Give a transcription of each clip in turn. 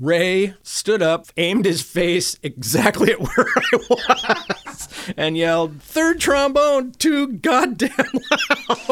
Ray stood up, aimed his face exactly at where I was, and yelled, Third trombone, too goddamn loud.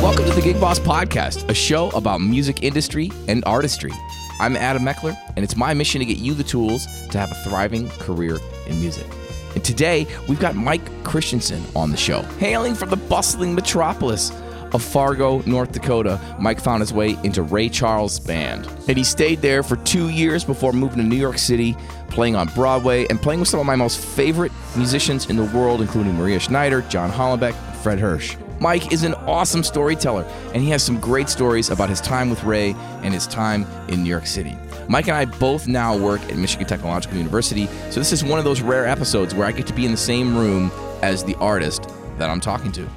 Welcome to the Gig Boss Podcast, a show about music industry and artistry. I'm Adam Meckler, and it's my mission to get you the tools to have a thriving career in music. And today, we've got Mike Christianson on the show. Hailing from the bustling metropolis of Fargo, North Dakota, Mike found his way into Ray Charles' band. And he stayed there for two years before moving to New York City, playing on Broadway, and playing with some of my most favorite musicians in the world, including Maria Schneider, John Hollenbeck, and Fred Hersch. Mike is an awesome storyteller, and he has some great stories about his time with Ray and his time in New York City. Mike and I both now work at Michigan Technological University, so this is one of those rare episodes where I get to be in the same room as the artist that I'm talking to.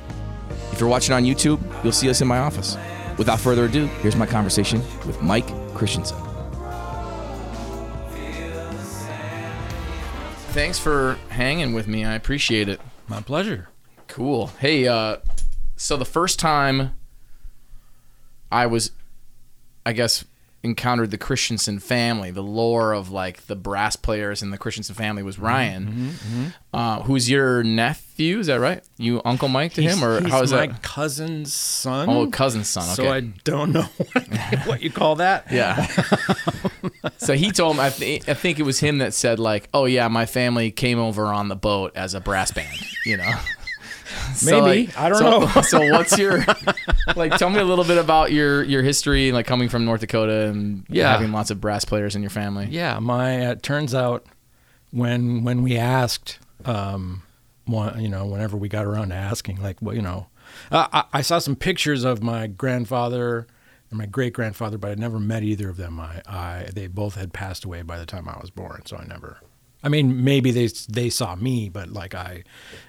If you're watching on YouTube, you'll see us in my office. Without further ado, here's my conversation with Mike Christianson. Thanks for hanging with me. I appreciate it. My pleasure. Cool. Hey, uh, so the first time I was, I guess, encountered the Christianson family, the lore of like the brass players in the Christianson family was mm-hmm, Ryan, mm-hmm, mm-hmm. Uh, who's your nephew. Is that right? You Uncle Mike to him, or He's how is my that? cousin's son. Oh, cousin's son. Okay. So I don't know what, what you call that. Yeah. so he told me, I, th- I think it was him that said, like, oh, yeah, my family came over on the boat as a brass band, you know? So, Maybe. like- I don't so- know. so what's your, like, tell me a little bit about your, your history, like coming from North Dakota and Yeah. having lots of brass players in your family. Yeah, my it turns out when when we asked, um, one, you know, whenever we got around to asking, like, well, you know, uh, I, I saw some pictures of my grandfather and my great grandfather, but I never met either of them. I, I they both had passed away by the time I was born, so I never. I mean, maybe they they saw me, but like I,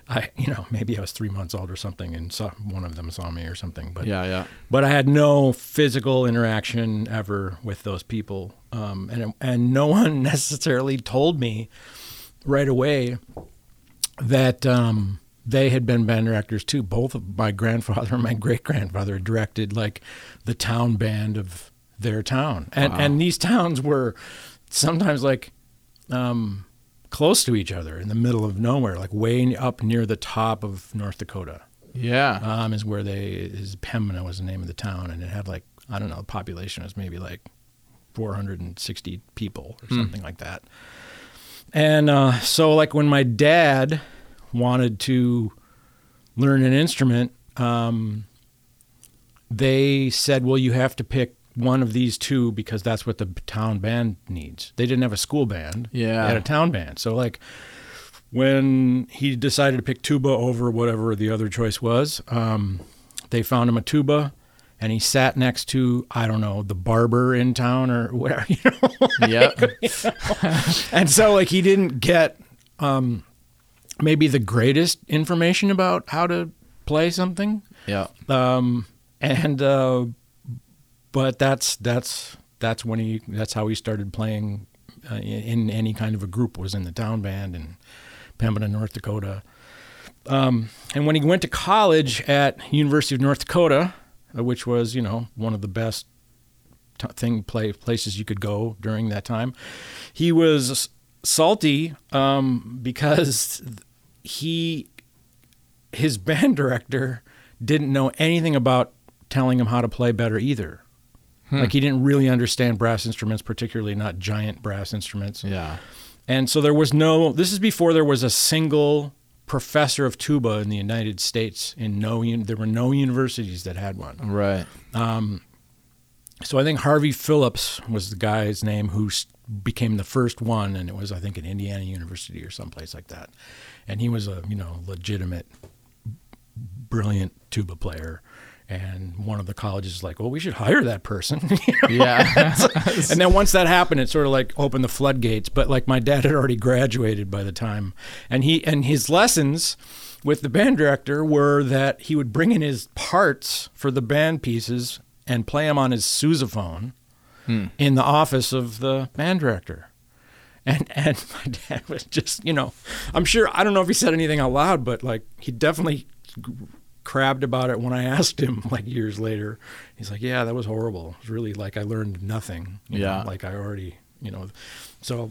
I you know, maybe I was three months old or something, and saw one of them saw me or something. But Yeah, yeah. but I had no physical interaction ever with those people, um, and and no one necessarily told me right away that um, they had been band directors too. Both of my grandfather and my great grandfather directed like the town band of their town, and and these towns were sometimes like um, close to each other in the middle of nowhere, like way up near the top of North Dakota Yeah. um, is where they is Pembina was the name of the town, and it had like I don't know, the population was maybe like 460 people or something like that. And uh, so, like when my dad wanted to learn an instrument, um, they said, "Well, you have to pick." One of these two because that's what the town band needs. They didn't have a school band. Yeah. They had a town band. So like when he decided to pick tuba over whatever the other choice was, um, they found him a tuba, and he sat next to I don't know the barber in town or whatever, you know. Yep. and so like he didn't get um, maybe the greatest information about how to play something, yeah. um, and uh, but that's that's that's when he that's how he started playing uh, in, in any kind of a group was in the town band in Pembina, North Dakota. Um, and when he went to college at University of North Dakota, uh, which was you know one of the best t- thing play places you could go during that time, he was salty um, because he his band director didn't know anything about telling him how to play better either. Hmm. Like he didn't really understand brass instruments, particularly not giant brass instruments. Yeah. And so there was no. This is before there was a single professor of tuba in the United States. In no, there were no universities that had one. Right. Um, so I think Harvey Phillips was the guy's name who became the first one, and it was I think at Indiana University or someplace like that. And he was a you know legitimate, brilliant tuba player. And one of the colleges is like, well, we should hire that person. You know? Yeah. and then once that happened, it sort of like opened the floodgates. But like my dad had already graduated by the time, and he and his lessons with the band director were that he would bring in his parts for the band pieces and play them on his sousaphone hmm. in the office of the band director. And and my dad was just, you know, I'm sure I don't know if he said anything out loud, but like he definitely crabbed about it when I asked him like years later. He's like, "Yeah, that was horrible. It was really like I learned nothing. you know, Yeah. like I already, you know." So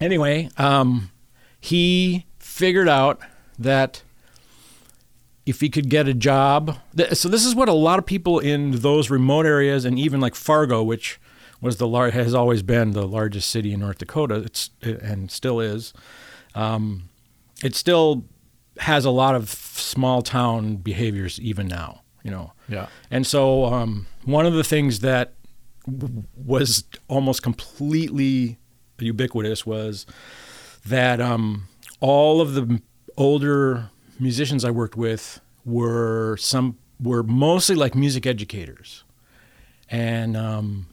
anyway, um, he figured out that if he could get a job, th- so this is what a lot of people in those remote areas and even like Fargo, which was the lar- has always been the largest city in North Dakota, it's and still is. Um, it still has a lot of small town behaviors even now, you know. Yeah. And so um, one of the things that w- was almost completely ubiquitous was that um, all of the older musicians I worked with were some were mostly like music educators, and um,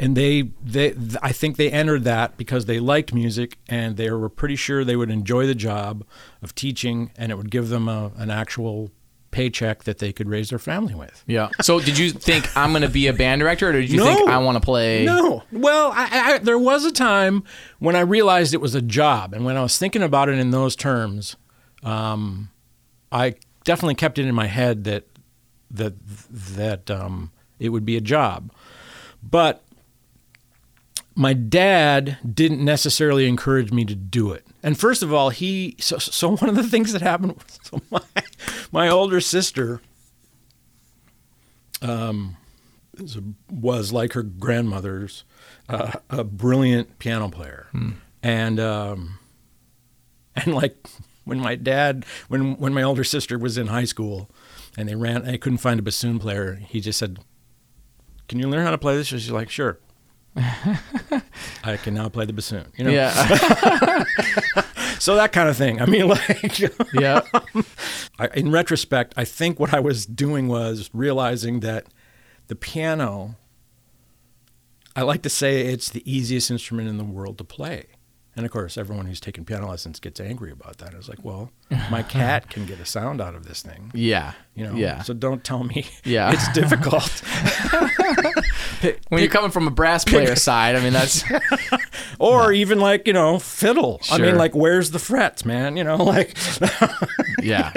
and they they th- I think they entered that because they liked music and they were pretty sure they would enjoy the job of teaching and it would give them a, an actual paycheck that they could raise their family with. Yeah. So did you think I'm going to be a band director, or did you No. think I want to play? No. Well, I, I, there was a time when I realized it was a job, and when I was thinking about it in those terms, um, I definitely kept it in my head that that that um, it would be a job, but my dad didn't necessarily encourage me to do it. And first of all, he so so one of the things that happened was so my my older sister um, was like her grandmother's uh, a brilliant piano player, and um, and like when my dad when when my older sister was in high school, and they ran they couldn't find a bassoon player, he just said, "Can you learn how to play this?" She's like, "Sure." I can now play the bassoon. You know, Yeah. so that kind of thing. I mean, like, yeah. I, in retrospect, I think what I was doing was realizing that the piano, I like to say it's the easiest instrument in the world to play. And of course, everyone who's taken piano lessons gets angry about that. It's like, well, my cat can get a sound out of this thing. Yeah. You know, Yeah. so don't tell me Yeah. it's difficult. when you're coming from a brass player side, I mean that's or even like, you know, fiddle. I mean, like, where's the frets, man? You know, like, yeah.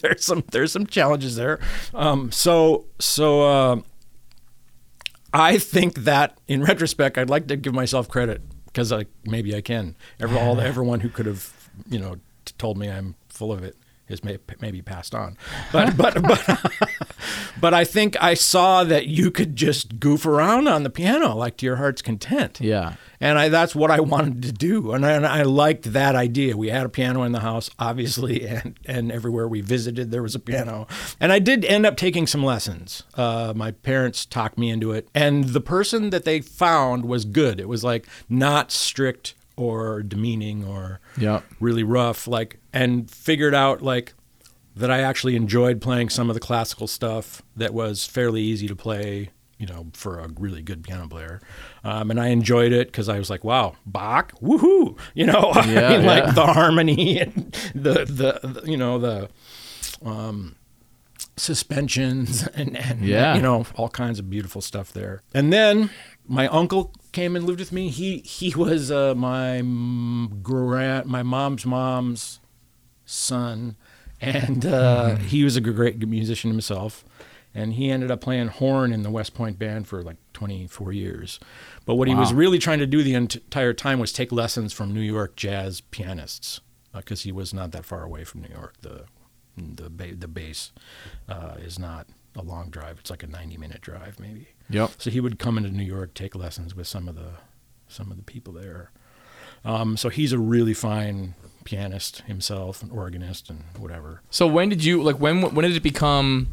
there's some there's some challenges there. Um, so so uh, I think that in retrospect, I'd like to give myself credit because I maybe I can. Every, all everyone who could have you know told me I'm full of it is may, maybe passed on, but but but but I think I saw that you could just goof around on the piano like to your heart's content. Yeah. And I, that's what I wanted to do. And I, and I liked that idea. We had a piano in the house, obviously, and, and everywhere we visited, there was a piano. And I did end up taking some lessons. Uh, my parents talked me into it. And the person that they found was good. It was like not strict or demeaning or Yeah. really rough, like, and figured out like that I actually enjoyed playing some of the classical stuff that was fairly easy to play, you know, for a really good piano player. Um, and I enjoyed it because I was like, wow, Bach, woohoo, you know, I mean, yeah. like the harmony and the, the, the you know, the, um, suspensions and, and Yeah. you know all kinds of beautiful stuff there and then my uncle came and lived with me he he was uh, my grand my mom's mom's son and uh, he was a great musician himself and he ended up playing horn in the west point band for like 24 years but what he was really trying to do the entire time was take lessons from new york jazz pianists because he was not that far away from new york the the ba- the bass uh, is not a long drive. It's like a 90 minute drive maybe. Yep. So he would come into New York, take lessons with some of the some of the people there. Um, so he's a really fine pianist himself, an organist, and whatever. So when did you like when when did it become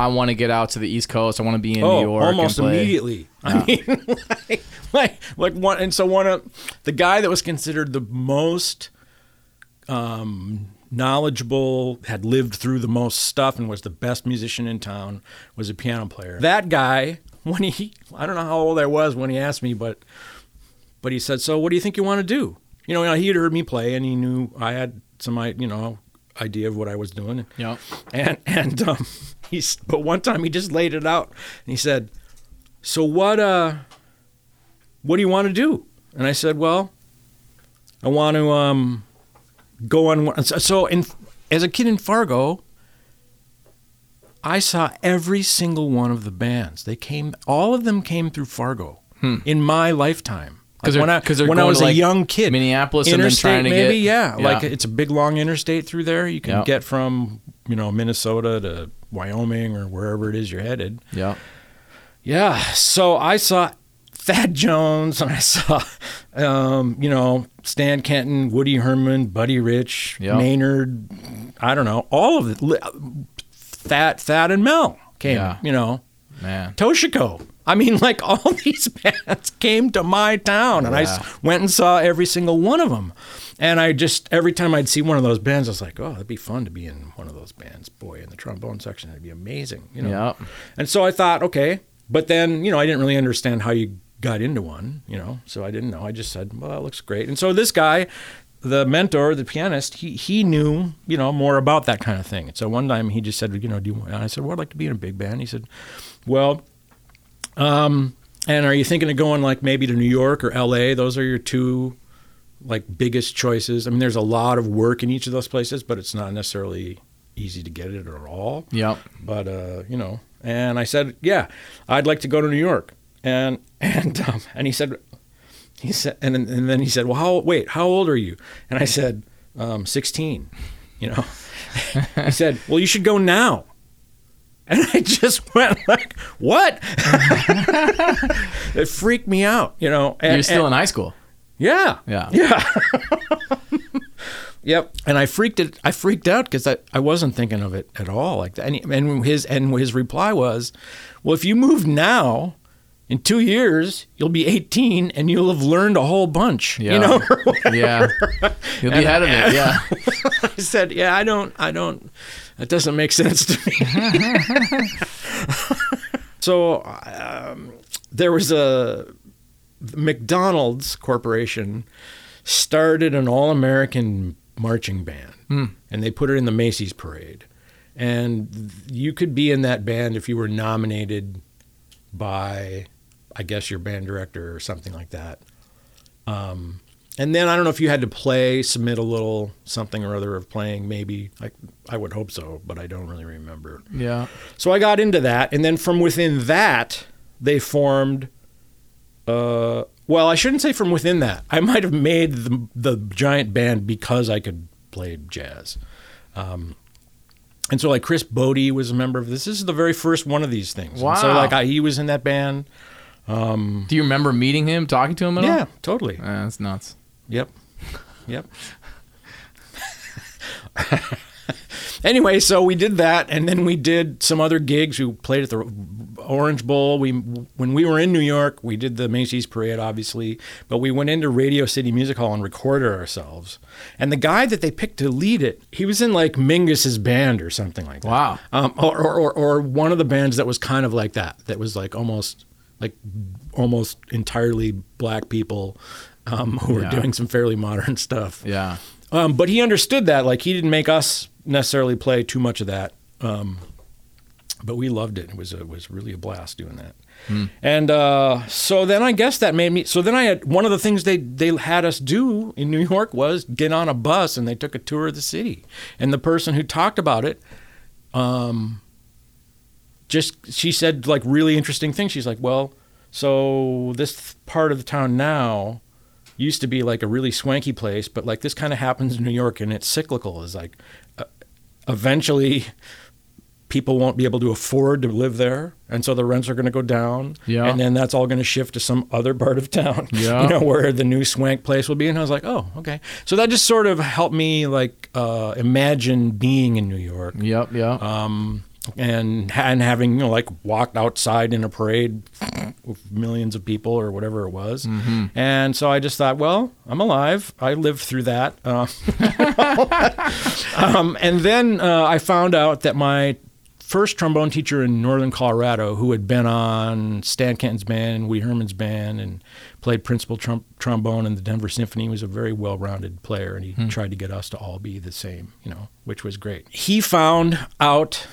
I want to get out to the East Coast. I want to be in oh, New York almost and play. immediately. I mean, like, like, like one, and so one of the guy that was considered the most um, knowledgeable, had lived through the most stuff, and was the best musician in town, was a piano player. That guy, when he, I don't know how old I was when he asked me, but, but he said, "So, what do you think you want to do?" You know, he had heard me play, and he knew I had some, you know, idea of what I was doing. Yep. And and um, he's but one time he just laid it out and he said, "So what uh what do you want to do?" And I said, "Well, I want to um go on one- so- so in as a kid in Fargo, I saw every single one of the bands. They came, all of them came through Fargo in my lifetime. Hmm. 'Cause Like when I 'cause they're when I was a like, young kid, Minneapolis and then trying to maybe, get- yeah, like it's a big long interstate through there. You can Yeah. get from you know Minnesota to Wyoming or wherever it is you're headed. Yeah. Yeah. So I saw Thad Jones and I saw, um, you know, Stan Kenton, Woody Herman, Buddy Rich, Yeah. Maynard. I don't know. All of it. Thad, Thad and Mel came, Yeah. you know, Man. Toshiko. I mean, like all these bands came to my town and I went and saw every single one of them. And I just, every time I'd see one of those bands, I was like, oh, that'd be fun to be in one of those bands. Boy, in the trombone section, it'd be amazing, you know? Yeah. And so I thought, okay, but then you know I didn't really understand how you got into one, you know, so I didn't know. I just said, well, that looks great. And so this guy, the mentor, the pianist, he he knew you know more about that kind of thing. And so one time he just said, you know, do you want? And I said, well, I'd like to be in a big band. He said, well, um, and are you thinking of going like maybe to New York or L.A.? Those are your two like biggest choices. I mean, there's a lot of work in each of those places, but it's not necessarily easy to get it at all Yep. but uh, you know, and I said, yeah, I'd like to go to New York, and and um, and he said, he said, and then- and then he said, well, how wait, how old are you? And I said, um, sixteen, you know. he said, well, you should go now. And I just went like, what? it freaked me out, you know. And, You're still and- in high school. yeah, Yeah. yeah. Yep. And I freaked it. I freaked out because I, I wasn't thinking of it at all like that. And, and his and his reply was, "Well, if you move now, in two years you'll be 18 and you'll have learned a whole bunch." Yeah. You know. Yeah. You'll be ahead of it. Yeah. I said, "Yeah, I don't. I don't. That doesn't make sense to me." so um, there was a McDonald's Corporation started an all-American marching band, and they put it in the Macy's parade. And you could be in that band if you were nominated by, I guess, your band director or something like that. Um, and then I don't know if you had to play, submit a little something or other of playing, maybe. I, I would hope so, but I don't really remember. Yeah. So I got into that, and then from within that, they formed. Uh, well, I shouldn't say from within that. I might have made the, the giant band because I could play jazz. Um, and so, like Chris Botti was a member of this. This is the very first one of these things. And so, like, I, he was in that band. Do you remember meeting him, talking to him at all? Yeah, totally. Uh, that's nuts. Yep. Yep. anyway, so we did that, and then we did some other gigs. We played at the Orange Bowl. We when we were in New York, we did the Macy's Parade, obviously, but we went into Radio City Music Hall and recorded ourselves. And the guy that they picked to lead it, he was in like Mingus's band or something like that. Wow. Um, or, or, or, or one of the bands that was kind of like that, that was like almost like almost entirely black people um, who were Yeah. doing some fairly modern stuff. Yeah. Um, but he understood that. Like he didn't make us necessarily play too much of that. Um, but we loved it. It was it was really a blast doing that. And uh, so then I guess that made me. So then I had one of the things they they had us do in New York was get on a bus and they took a tour of the city. And the person who talked about it, um, just she said like really interesting things. She's like, well, so this part of the town now used to be like a really swanky place, but like this kind of happens in New York and it's cyclical. Is like uh, eventually people won't be able to afford to live there, and so the rents are going to go down. Yeah. and then that's all going to shift to some other part of town. Yeah. you know where the new swank place will be. And I was like, oh, okay. So that just sort of helped me like uh, imagine being in New York Yep. Yep. um, and and having you know like walked outside in a parade with millions of people or whatever it was, and so I just thought, well, I'm alive. I lived through that, uh, um, and then uh, I found out that my first trombone teacher in northern Colorado, who had been on Stan Kenton's band and Woody Herman's band and played principal trom- trombone in the Denver Symphony, was a very well-rounded player, and he tried to get us to all be the same, you know, which was great. He found out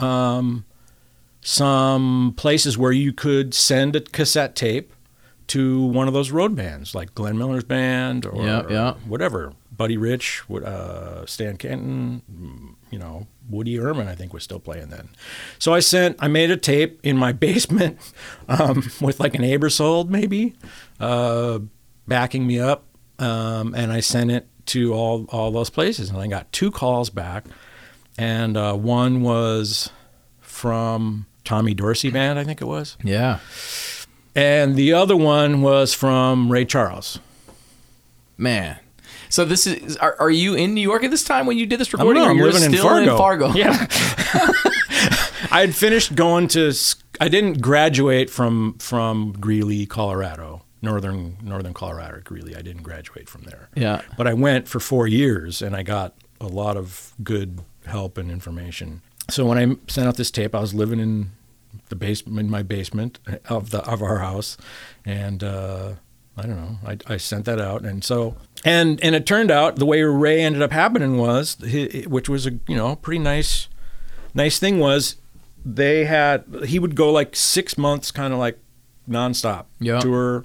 um, some places where you could send a cassette tape to one of those road bands like Glenn Miller's band or, Yeah, yeah. whatever. Buddy Rich, uh, Stan Kenton, mm, you know, Woody Herman, I think was still playing then. So I sent, I made a tape in my basement um, with like an Aebersold maybe, uh, backing me up, um, and I sent it to all all those places, and I got two calls back, and uh, one was from Tommy Dorsey band, I think it was, Yeah. and the other one was from Ray Charles. Man. So this is are, are you in New York at this time when you did this recording? no, or I'm living in Fargo. Fargo? Yeah. I had finished going to. I didn't graduate from from Greeley, Colorado, northern northern Colorado, Greeley. I didn't graduate from there. Yeah. But I went for four years, and I got a lot of good help and information. So when I sent out this tape, I was living in the basement, in my basement of the of our house, and uh, I don't know. I, I sent that out, and so and and it turned out the way Ray ended up happening was, which was a you know pretty nice nice thing was they had he would go like six months kind of like nonstop Yeah. tour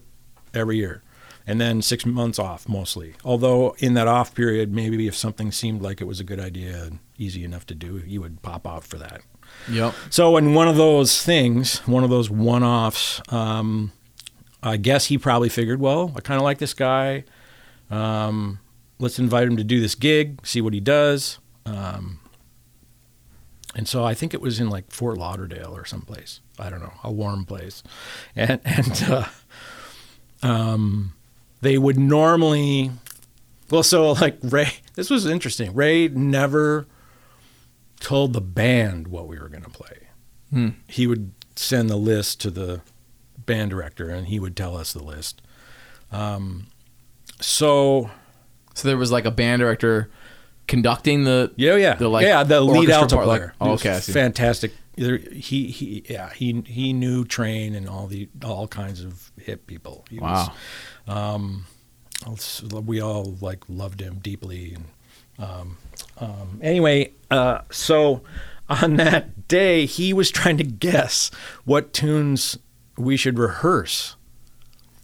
every year and then six months off mostly. Although in that off period maybe if something seemed like it was a good idea and easy enough to do you would pop out for that. Yep. so in one of those things one of those one-offs um, i guess he probably figured well i kind of like this guy. Um, let's invite him to do this gig see what he does. Um, and so I think it was in like Fort Lauderdale or someplace. I don't know, a warm place, and and uh, um, they would normally, well, so like Ray. This was interesting. Ray never told the band what we were going to play. Hmm. He would send the list to the band director, and he would tell us the list. Um, so So there was like a band director conducting the Yeah, yeah, The, like, yeah. The lead alto part, like- player. oh, He was okay, fantastic. He, he, yeah, he, he knew Trane and all the all kinds of hip people. He Wow. was, we all like loved him deeply. And um, um, anyway, uh, so on that day, he was trying to guess what tunes we should rehearse.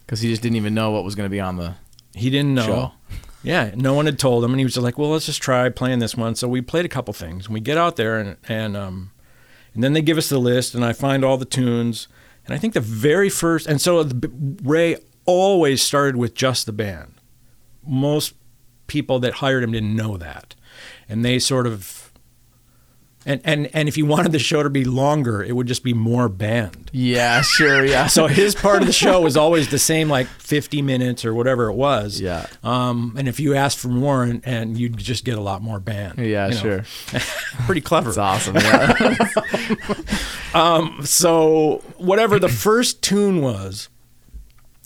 because he just didn't even know what was going to be on the He didn't know. show. Yeah, no one had told him, and he was like, "Well, let's just try playing this one." So we played a couple things, and we get out there, and and um, and then they give us the list, and I find all the tunes, and I think the very first, and so the, Ray always started with just the band. Most people that hired him didn't know that, and they sort of. And, and and if you wanted the show to be longer, it would just be more band. Yeah, sure, yeah. So his part of the show was always the same, like 50 minutes or whatever it was. Yeah. Um, and if you asked for more, and, and you'd just get a lot more band. yeah, you know. sure. Pretty clever. It's awesome. Yeah. So whatever the first tune was,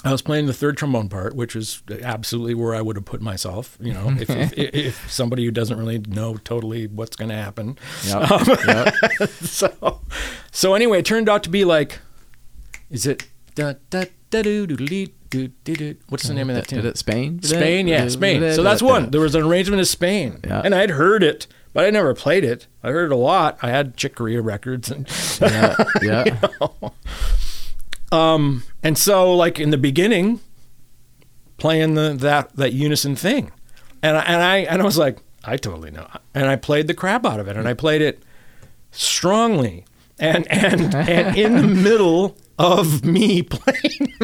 I was playing the third trombone part, which is absolutely where I would have put myself. You know, if, if, if somebody who doesn't really know totally what's going to happen. yep. Um, yep. so, so anyway, it turned out to be like, is it da da da do do do do do? What's the name of that tune? it Spain? Spain, yeah, Spain. So that's one. There was an arrangement of Spain, Yeah. and I'd heard it, but I never played it. I heard it a lot. I had Chick Corea records, and Yeah, yeah. Um, and so like in the beginning, playing the that that unison thing, and I, and I and I was like, I totally know, and I played the crap out of it, and I played it strongly, and and and in the middle of me playing,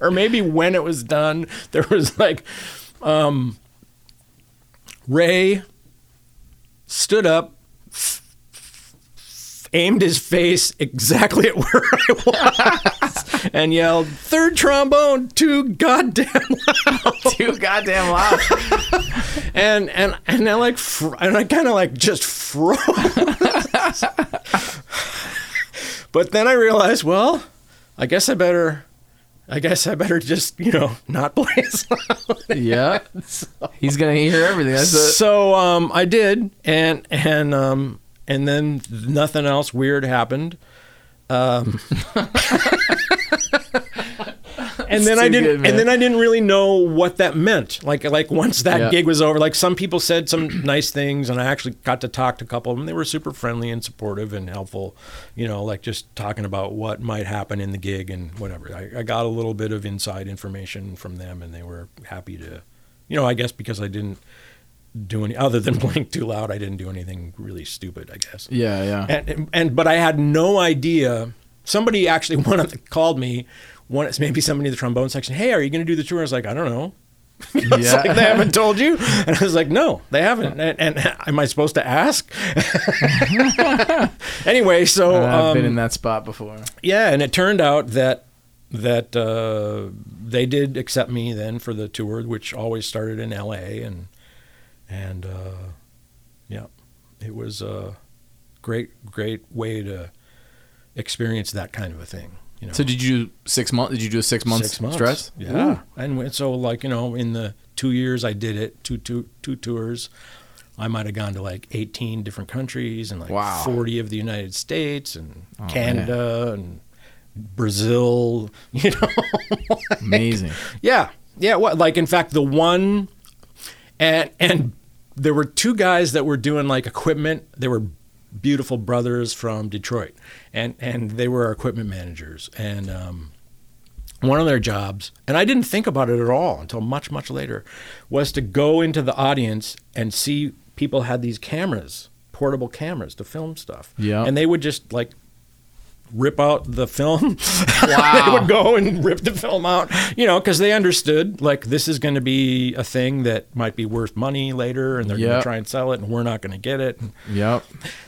or maybe when it was done, there was like, um, Ray stood up. Aimed his face exactly at where I was and yelled, Third trombone, too goddamn loud. Too goddamn loud. And and and I like fr- and I kind of like just froze. but then I realized, well, I guess I better, I guess I better just you know not play as loud. yeah. He's gonna hear everything. That's it. So um, I did, and and um, and then nothing else weird happened. Um, and then I didn't, good, and then I didn't really know what that meant. Like, like once that Yeah. gig was over, like some people said some nice things, and I actually got to talk to a couple of them. They were super friendly and supportive and helpful. You know, like just talking about what might happen in the gig and whatever. I, I got a little bit of inside information from them, and they were happy to, you know, I guess because I didn't do any other than blink too loud. I didn't do anything really stupid. I guess Yeah, yeah. and, and and but I had no idea. Somebody actually one of the, called me. One maybe somebody in the trombone section. Hey, are you going to do the tour? I was like, I don't know. Yeah. like, they haven't told you, and I was like, no, they haven't. And, and am I supposed to ask? anyway, so I've um, been in that spot before. yeah, and it turned out that that uh, they did accept me then for the tour, which always started in L.A. and and uh, yeah, it was a great great way to experience that kind of a thing. You know, So did you do six months? Did you do a six months six months stretch? Yeah, Ooh. and so like you know, in the two years I did it, two two two tours. I might have gone to like 18 different countries and like Wow. 40 of the United States and Oh, Canada and Brazil, you know. Amazing. yeah. Yeah, what like in fact the one and and there were two guys that were doing like equipment. They were beautiful brothers from Detroit. And and they were our equipment managers and um one of their jobs, and I didn't think about it at all until much, much later, was to go into the audience and see people had these cameras, portable cameras to film stuff. Yeah. And they would just like rip out the film. they would go and rip the film out, you know, because they understood like this is going to be a thing that might be worth money later and they're going to try and sell it and we're not going to get it. Yep.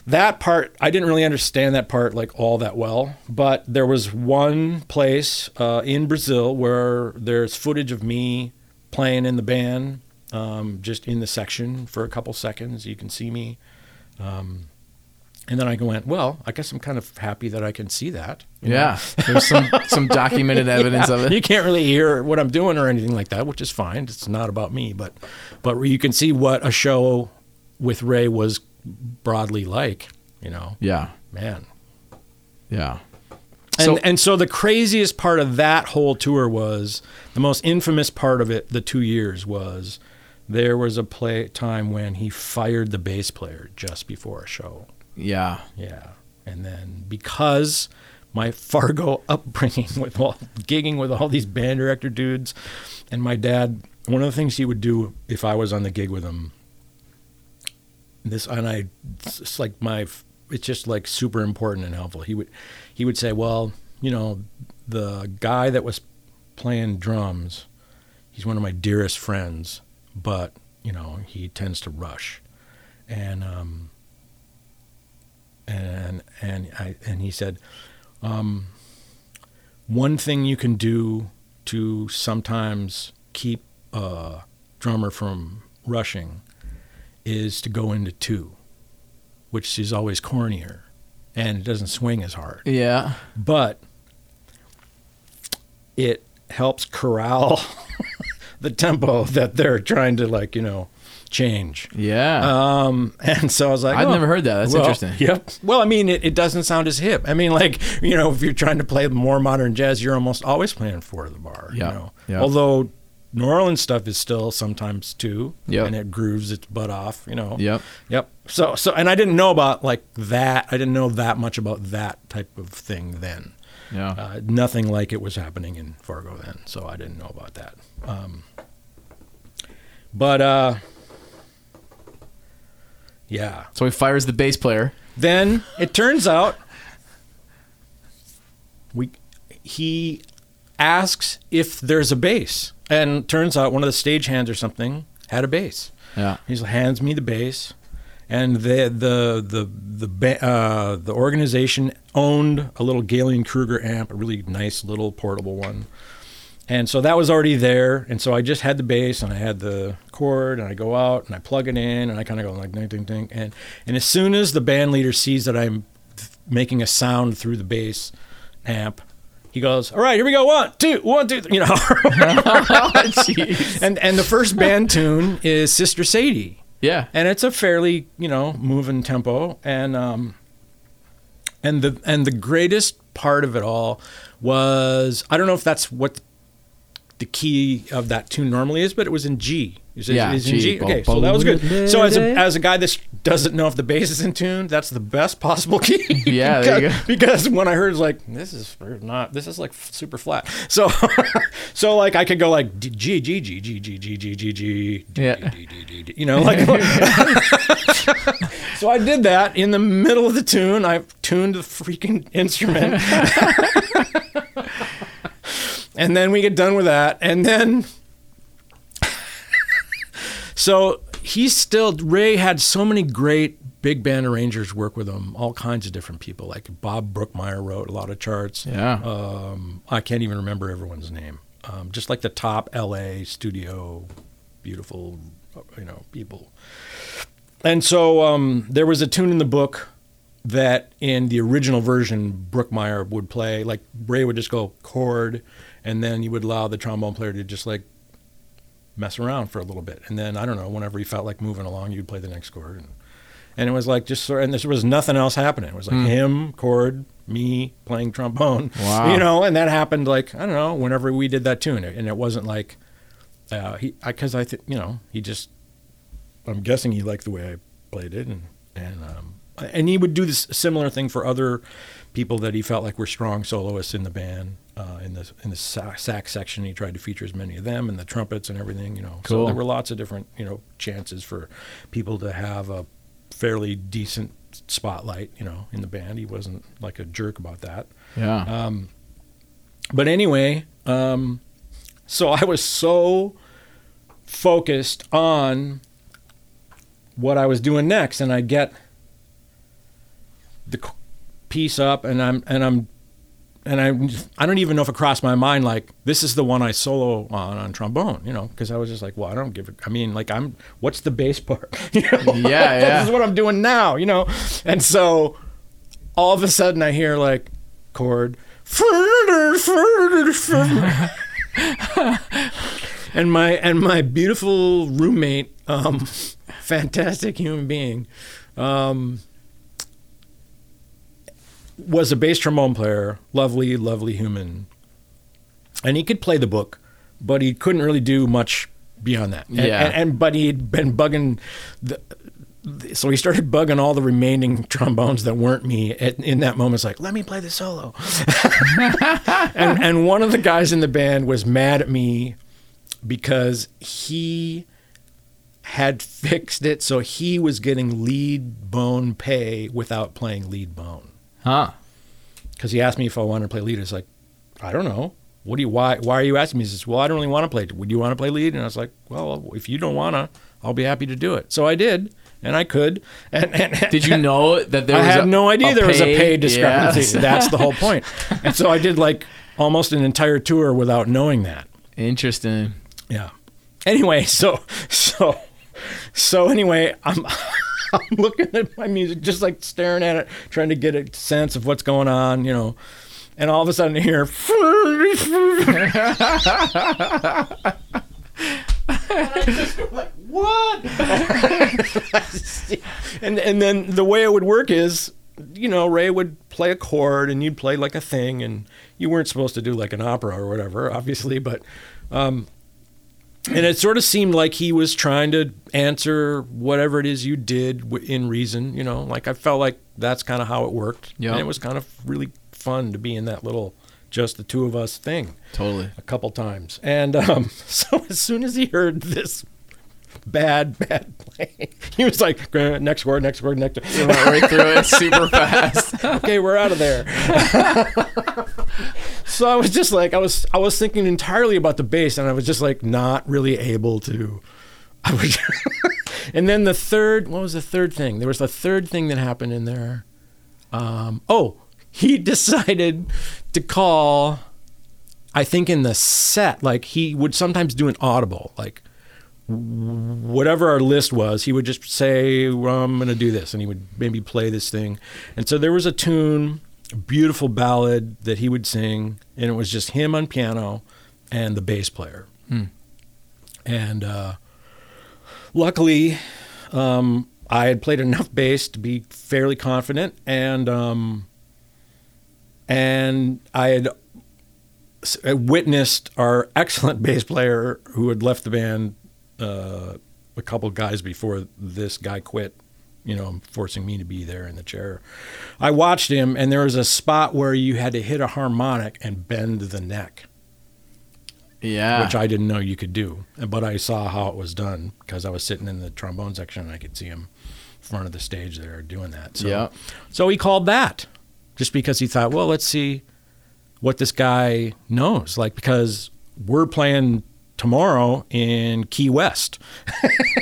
that part I didn't really understand that part like all that well, but there was one place uh, in Brazil where there's footage of me playing in the band, um, just in the section for a couple seconds. You can see me, um, and then I went, well, I guess I'm kind of happy that I can see that. Yeah. There's some some documented evidence Yeah, of it. You can't really hear what I'm doing or anything like that, which is fine. It's not about me, but but you can see what a show with Ray was broadly like. You know, Yeah. man. Yeah. And So- and so the craziest part of that whole tour was the most infamous part of it. The two years was there was a play time when he fired the bass player just before a show. Yeah. Yeah, and then because my Fargo upbringing with all gigging with all these band director dudes, and my dad, one of the things he would do if I was on the gig with him. This and I, it's like my, it's just like super important and helpful. He would, he would say, well, you know, the guy that was playing drums, he's one of my dearest friends, but you know he tends to rush, and um, and and I and he said, um, one thing you can do to sometimes keep a drummer from rushing is to go into two, which is always cornier, and it doesn't swing as hard, Yeah. but it helps corral the tempo that they're trying to like you know change. Yeah. Um, and so I was like, I've oh, never heard that. That's well, interesting. Yep. Well, I mean, it, it doesn't sound as hip. I mean, like, you know, if you're trying to play more modern jazz, you're almost always playing four to the bar. Yeah. You know? Yeah. Although New Orleans stuff is still sometimes two. Yep. And it grooves its butt off, you know. Yep. Yep. So, so, and I didn't know about like that. I didn't know that much about that type of thing then. Yeah. Uh, nothing like it was happening in Fargo then, so I didn't know about that. Um, but uh, yeah, so he fires the bass player. then it turns out we he asks if there's a bass, and turns out one of the stagehands or something had a bass. Yeah. He hands me the bass, and the the the the uh, the organization owned a little Gallien-Krueger amp, a really nice little portable one. And so that was already there, and so I just had the bass and I had the cord, and I go out and I plug it in, and I kind of go like ding ding ding, and and as soon as the band leader sees that I'm making a sound through the bass amp, he goes, "All right, here we go, one, two, one, two, you know." Jeez. and and the first band tune is Sister Sadie Yeah. and it's a fairly you know moving tempo and um and the and the greatest part of it all was I don't know if that's what the key of that tune normally is, but it was in G. Is it, Yeah, is in G. G. Okay, so that was good. So as a, as a guy that doesn't know if the bass is in tune, that's the best possible key. Yeah, there you because, because when I heard, it's like this is not, this is like super flat. So, so like I could go like G G G G G G G G G D, you know, like. so I did that in the middle of the tune. I tuned the freaking instrument. And then we get done with that and then so he's still ray had so many great big band arrangers work with him all kinds of different people. Like bob brookmeyer wrote a lot of charts. Yeah. um, i can't even remember everyone's name. Um, just like the top la studio beautiful you know people. And so um, there was a tune in the book that in the original version Brookmeyer would play. Like Ray would just go chord and then you would allow the trombone player to just like mess around for a little bit. And then I don't know whenever he felt like moving along you'd play the next chord. And, and it was like just sort and there was nothing else happening. It was like him chord me playing trombone Wow. you know? And that happened like I don't know whenever we did that tune. And it wasn't like uh, he because I, think you know he just I'm guessing he liked the way I played it, and and um, and he would do this similar thing for other people that he felt like were strong soloists in the band. Uh, in the in the sax, section, he tried to feature as many of them, and the trumpets and everything. You know, so there were lots of different you know chances for people to have a fairly decent spotlight. You know, in the band, he wasn't like a jerk about that. yeah. Um, but anyway, um, so I was so focused on what I was doing next, and I get the piece up, and I'm and I'm and I I don't even know if it crossed my mind like this is the one I solo on on trombone, you know, because I was just like, well, I don't give. a I mean, like I'm what's the bass part? You know? Yeah, yeah. this is what I'm doing now, you know, and so all of a sudden I hear like chord. and my and my beautiful roommate, um, fantastic human being, um, was a bass trombone player, lovely, lovely human, and he could play the book, but he couldn't really do much beyond that. And, Yeah. and, and but he'd been bugging the. So he started bugging all the remaining trombones that weren't me at, in that moment. It's like, let me play the solo. and, and one of the guys in the band was mad at me because he had fixed it so he was getting lead bone pay without playing lead bone. Huh. Because he asked me if I wanted to play lead. It's like, I don't know. What do you? Why? Why are you asking me? He says, "Well, I don't really want to play. Would you want to play lead?" And I was like, "Well, if you don't wanna, I'll be happy to do it." So I did, and I could. And, and Did you know that there I was had a, no idea there was a pay discrepancy. Yes. That's the whole point. And so I did like almost an entire tour without knowing that. Interesting. Yeah. Anyway, so so so anyway, I'm I'm looking at my music, just like staring at it, trying to get a sense of what's going on, you know. And all of a sudden, I hear. like what? and and then the way it would work is, you know, Ray would play a chord and you'd play like a thing, and you weren't supposed to do like an opera or whatever, obviously, but um, and it sort of seemed like he was trying to answer whatever it is you did in reason, you know. Like I felt like that's kind of how it worked, Yeah. and it was kind of really fun to be in that little just the two of us thing Totally. a couple times. And um, so as soon as he heard this bad, bad playing, he was like, "Uh, next word, next word, next went right through it super fast. okay, we're out of there. so I was just like, I was, I was thinking entirely about the bass, and I was just like not really able to. I was, and then the third, what was the third thing? There was a third thing that happened in there. Um, oh, he decided to call. I think in the set, like he would sometimes do an audible, like whatever our list was, he would just say, well, I'm going to do this. And he would maybe play this thing. And so there was a tune, a beautiful ballad that he would sing, and it was just him on piano and the bass player. And uh, luckily, um, I had played enough bass to be fairly confident, and um, and I had witnessed our excellent bass player who had left the band uh, a couple guys before this guy quit. You know, forcing me to be there in the chair. I watched him, and there was a spot where you had to hit a harmonic and bend the neck, Yeah. which I didn't know you could do. But I saw how it was done because I was sitting in the trombone section and I could see him in front of the stage there doing that. So, Yeah. so he called that just because he thought, well, let's see what this guy knows. Like, because we're playing tomorrow in Key West.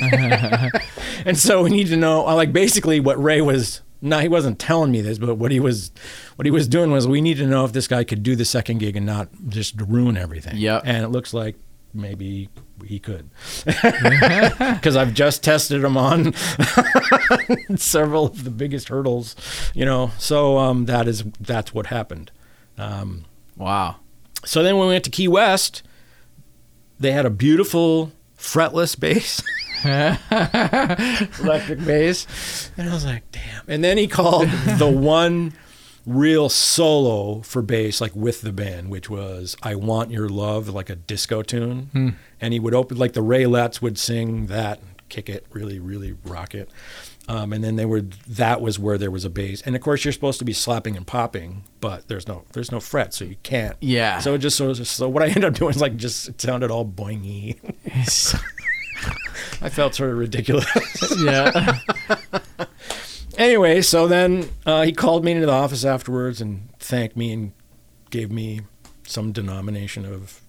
and so we need to know, uh, like, basically what Ray was. No, he wasn't telling me this, but what he was, what he was doing was, we need to know if this guy could do the second gig and not just ruin everything. Yeah. And it looks like maybe he could, because I've just tested him on several of the biggest hurdles, you know. So um, that is that's what happened. Um, wow. so then when we went to Key West, they had a beautiful fretless bass, electric bass, and I was like, damn. And then he called the one real solo for bass, like with the band, which was "I Want Your Love," like a disco tune, hmm. and he would open like the Raelettes would sing that, kick it, really, really rock it. Um, and then they were that was where there was a bass, and of course you're supposed to be slapping and popping, but there's no there's no fret, so you can't. Yeah. So it just so, so what I ended up doing is like just it sounded all boingy. I felt sort of ridiculous. yeah. anyway, so then uh, he called me into the office afterwards and thanked me and gave me some denomination of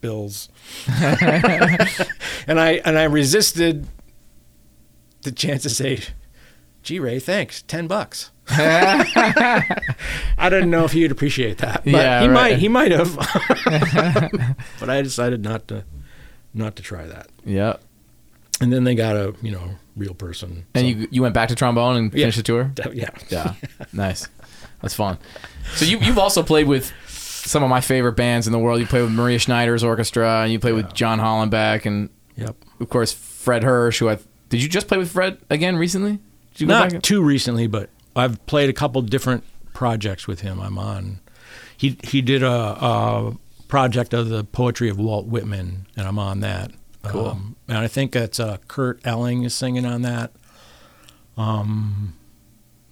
bills. and I and I resisted the chance to say, "Gee, Ray, thanks, ten bucks." I didn't know if he'd appreciate that, but Yeah, he right. might. He might have. but I decided not to, not to try that. yeah. And then they got a you know real person. And so- you you went back to trombone and Yeah. finished the tour? yeah, Yeah. nice. That's fun. So you you've also played with some of my favorite bands in the world. You played with Maria Schneider's orchestra and you played with John Hollenbeck and yep. of course Fred Hersch who I did you just play with Fred again recently? Did you go Not back? too recently, but I've played a couple different projects with him. I'm on. He he did a, a project of the poetry of Walt Whitman, and I'm on that. Cool. Um, and I think that's uh, Kurt Elling is singing on that. Um,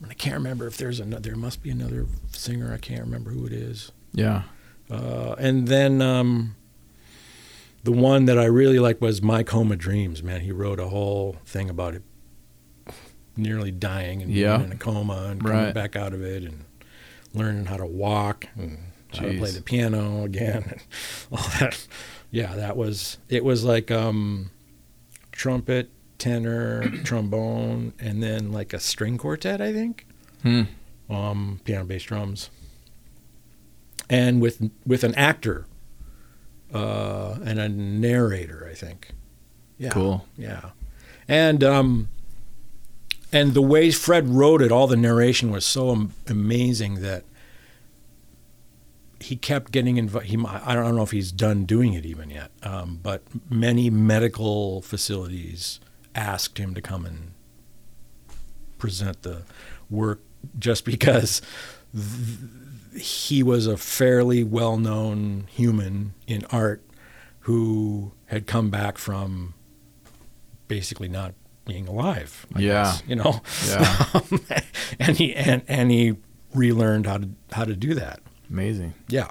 I can't remember if there's another. There must be another singer. I can't remember who it is. yeah. Uh, and then um, the one that I really liked was My Coma Dreams. Man, he wrote a whole thing about it, nearly dying and Yeah. being in a coma and coming Right. back out of it and learning how to walk and how to play the piano again and all that. Yeah, that was it. Was like um, trumpet, tenor, trombone, and then like a string quartet. I think Hmm. um, piano, bass, drums, and with with an actor uh, and a narrator. I think. Yeah. Cool. Yeah, and um, and the way Fred wrote it, all the narration was so am- amazing that he kept getting invited. He, I don't know if he's done doing it even yet, um, but many medical facilities asked him to come and present the work just because th- he was a fairly well-known human in art who had come back from basically not being alive. I Yeah. guess, you know. Yeah. and he and and he relearned how to how to do that. Amazing. Yeah.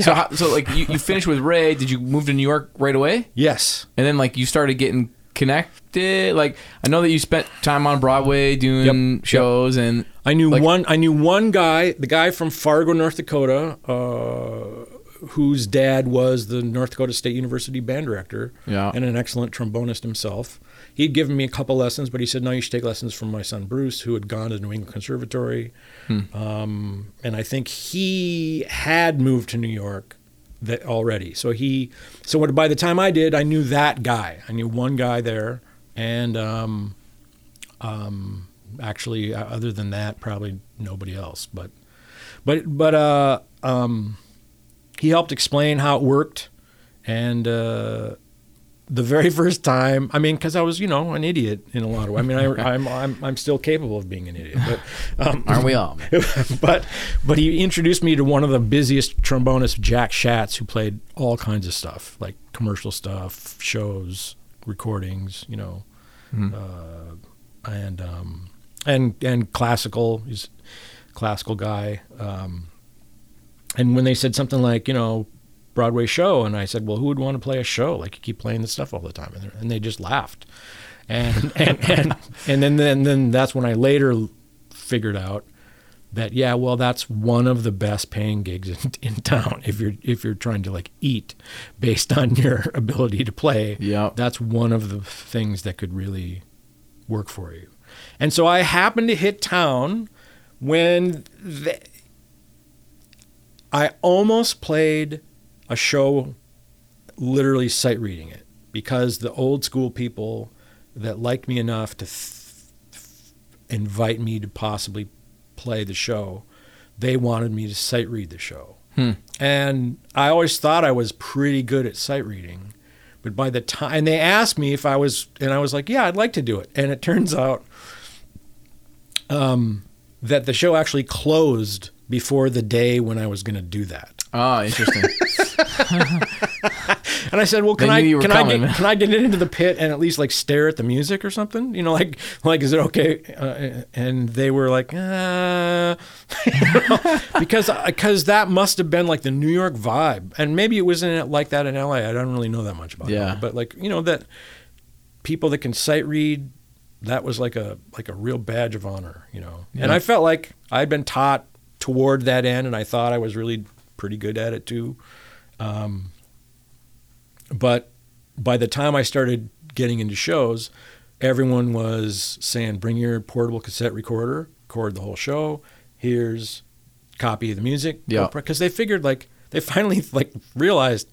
So how, so like you, you finished with Ray, did you move to New York right away? Yes. And then like you started getting connected? Like I know that you spent time on Broadway doing Yep. shows and I knew Like- one. I knew one guy, the guy from Fargo, North Dakota, uh, whose dad was the North Dakota State University band director, Yeah. and an excellent trombonist himself. He'd given me a couple lessons, but he said, "No, you should take lessons from my son Bruce, who had gone to the New England Conservatory." Um, and I think he had moved to New York that already. So he, so what, by the time I did, I knew that guy. I knew one guy there, and um, um, actually, uh, other than that, probably nobody else. But, but, but uh, um, he helped explain how it worked, and uh, the very first time, I mean, because I was, you know, an idiot in a lot of ways. I mean, I, I'm, I'm, I'm still capable of being an idiot, but um, Aren't we all? but but he introduced me to one of the busiest trombonists, Jack Schatz, who played all kinds of stuff, like commercial stuff, shows, recordings, you know, uh, and um, and and classical. He's a classical guy. Um, and when they said something like, you know, Broadway show, and I said, well, who would want to play a show? Like you keep playing this stuff all the time, and, they- and they just laughed. And and and and then then then that's when I later figured out that yeah, well, that's one of the best paying gigs in, in town. If you're if you're trying to like eat based on your ability to play, Yep. that's one of the things that could really work for you. And so I happened to hit town when the, I almost played a show literally sight reading it because the old school people that liked me enough to th- invite me to possibly play the show, they wanted me to sight read the show. Hmm. And I always thought I was pretty good at sight reading. But by the time, and they asked me if I was, and I was like, yeah, I'd like to do it. And it turns out um, that the show actually closed before the day when I was going to do that. Oh, interesting. And I said, "Well, can I knew you were can I get, can I get into the pit and at least like stare at the music or something? You know, like like is it okay?" Uh, and they were like, uh, you know, because because that must have been like the New York vibe, and maybe it wasn't like that in L.A. I don't really know that much about Yeah. it, but like you know that people that can sight read, that was like a like a real badge of honor, you know. And I felt like I'd been taught toward that end, and I thought I was really pretty good at it too. Um, but by the time I started getting into shows, everyone was saying, "Bring your portable cassette recorder, record the whole show. Here's a copy of the music." Yeah. because they figured like they finally like realized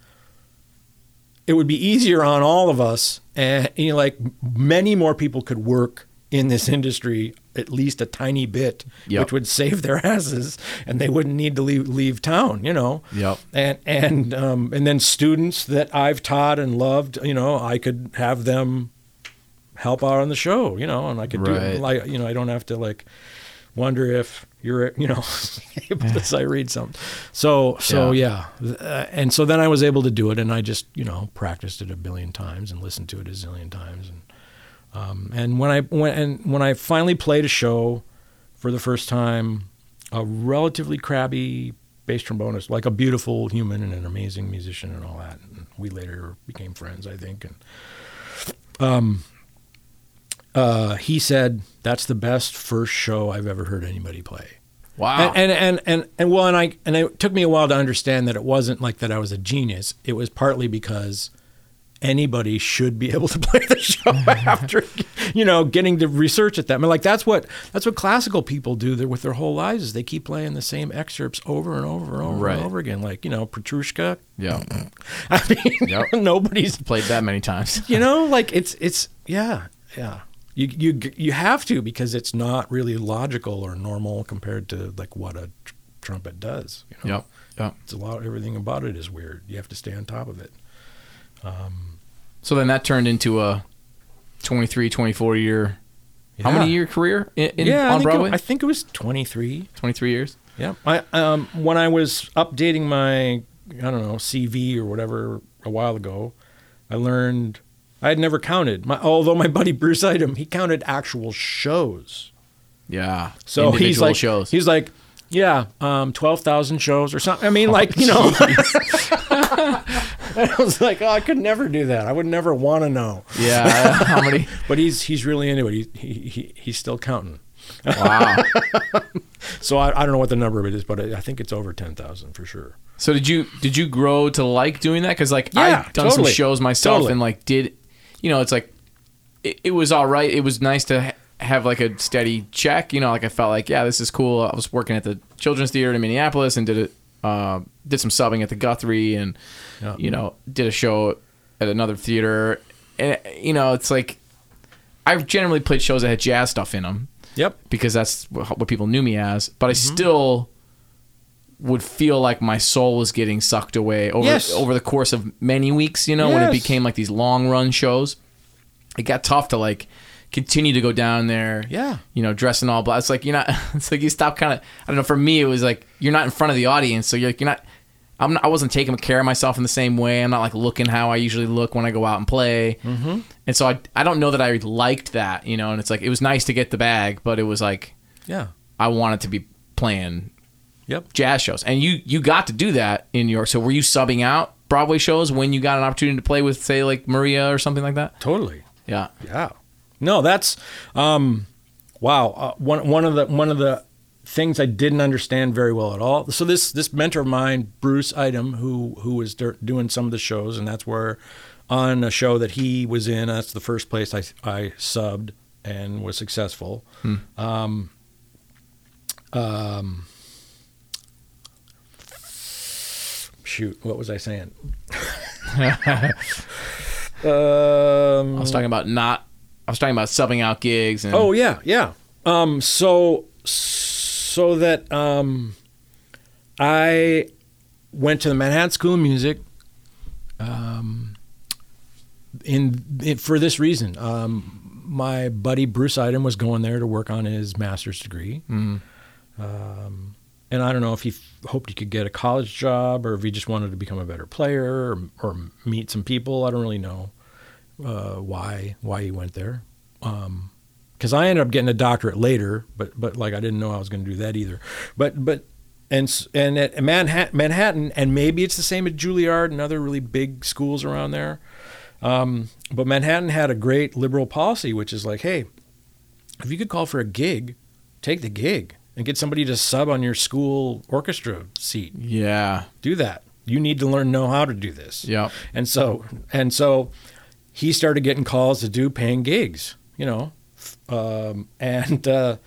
it would be easier on all of us, and you know, like many more people could work in this industry at least a tiny bit, Yep. which would save their asses, and they wouldn't need to leave, leave town. You know Yep. and and um, and then students that I've taught and loved, you know, I could have them help out on the show, you know, and I could Right. do like you know, I don't have to like wonder if you're you know able to sight read something. So so yeah, Uh, and so then I was able to do it, and I just you know practiced it a billion times and listened to it a zillion times, and um, and when I when and when I finally played a show for the first time, a relatively crabby bass trombonist, like a beautiful human and an amazing musician and all that. And we later became friends, I think. And um, uh, he said that's the best first show I've ever heard anybody play. Wow. And, and and and and well, and I and it took me a while to understand that it wasn't like that I was a genius. It was partly because anybody should be able to play the show after you know getting to research at them. I mean, like that's what that's what classical people do there with their whole lives is they keep playing the same excerpts over and over and over Right. and over again. Like you know Petrushka. yeah. I mean, Yep. nobody's Played that many times. you know like it's it's yeah yeah you you you have to because it's not really logical or normal compared to like what a tr- trumpet does you know Yep. Yep. it's a lot everything about it is weird you have to stay on top of it um, So then that turned into a 23, 24 year. How many year career in, in yeah I think, Broadway? it, I think it was 23 23 years. yeah I um when I was updating my I don't know CV or whatever a while ago I learned I had never counted my although my buddy Bruce Eidem he counted actual shows Yeah. So he's like, shows. he's like, yeah, um, twelve thousand shows or something. I mean, like you know, I was like, oh, I could never do that. I would never want to know. yeah. How many? But he's he's really into it. He, he, he he's still counting. Wow. So I, I don't know what the number of it is, but I, I think it's over ten thousand for sure. So did you did you grow to like doing that? Because like Yeah, I've done some shows myself Totally. and like did, you know, it's like it, it was all right. It was nice to ha- have like a steady check. You know, like I felt like yeah, this is cool. I was working at the Children's Theater in Minneapolis and did it. Uh, did some subbing at the Guthrie and Yeah. you know did a show at another theater. And you know, it's like I've generally played shows that had jazz stuff in them Yep. because that's what people knew me as. But I Mm-hmm. still would feel like my soul was getting sucked away over Yes. over the course of many weeks. You know, when it became like these long run shows, it got tough to like continue to go down there. Yeah. you know, dressing all black. It's like you're not. It's like you stop kind of. I don't know. For me, it was like you're not in front of the audience, so you're like, you're not. I'm not, I wasn't taking care of myself in the same way. I'm not like looking how I usually look when I go out and play. Mm-hmm. And so I, I don't know that I liked that, you know. And it's like it was nice to get the bag, but it was like Yeah. I wanted to be playing Yep. jazz shows, and you you got to do that in New York. So were you subbing out Broadway shows when you got an opportunity to play with, say, like Maria or something like that? Totally. Yeah. Yeah. No, that's um wow, uh, one one of the one of the things I didn't understand very well at all. So this this mentor of mine, Bruce Eidem, who who was doing some of the shows and that's where on a show that he was in, that's the first place I I subbed and was successful. Um um shoot, what was I saying? um I was talking about not. I was talking about subbing out gigs and Oh yeah, yeah. Um, so so that um, I went to the Manhattan School of Music. Um, in, in for this reason, um, my buddy Bruce Eidem was going there to work on his master's degree. Um, and I don't know if he f- hoped he could get a college job or if he just wanted to become a better player or, or meet some people. I don't really know uh, why why he went there. Because I ended up getting a doctorate later, but but like I didn't know I was going to do that either. But but and and at Manhattan, Manhattan, and maybe it's the same at Juilliard and other really big schools around there. Um, but Manhattan had a great liberal policy, which is like, hey, if you could call for a gig, take the gig and get somebody to sub on your school orchestra seat. yeah, Do that. You need to learn know how to do this. yeah. And so and so he started getting calls to do paying gigs, you know. Um, and uh,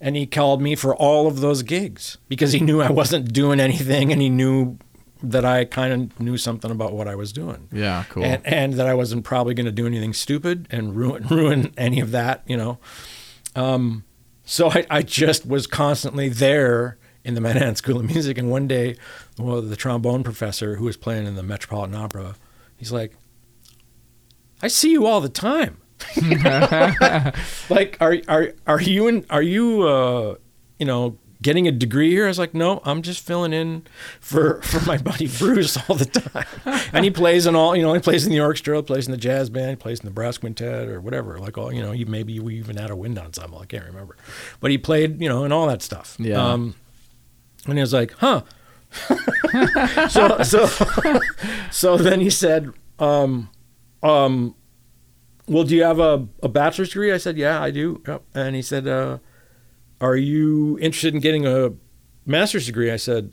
and he called me for all of those gigs because he knew I wasn't doing anything and he knew that I kind of knew something about what I was doing. Yeah, cool. And, and that I wasn't probably going to do anything stupid and ruin ruin any of that, you know. Um, so I, I just was constantly there in the Manhattan School of Music. And one day, well, the trombone professor who was playing in the Metropolitan Opera, he's like, "I see you all the time. like, are are are you in? Are you uh, you know?" Getting a degree here, I was like, no, I'm just filling in for for my buddy Bruce all the time, and he plays in all, you know, he plays in the orchestra, plays in the jazz band, he plays in the brass quintet or whatever, like all, you know, he, maybe we even had a wind ensemble, I can't remember, but he played, you know, and all that stuff. Yeah. Um, and he was like, huh. so so so then he said, um, um, well, do you have a, a bachelor's degree? I said, yeah, I do. Yep. And he said, uh, are you interested in getting a master's degree? I said,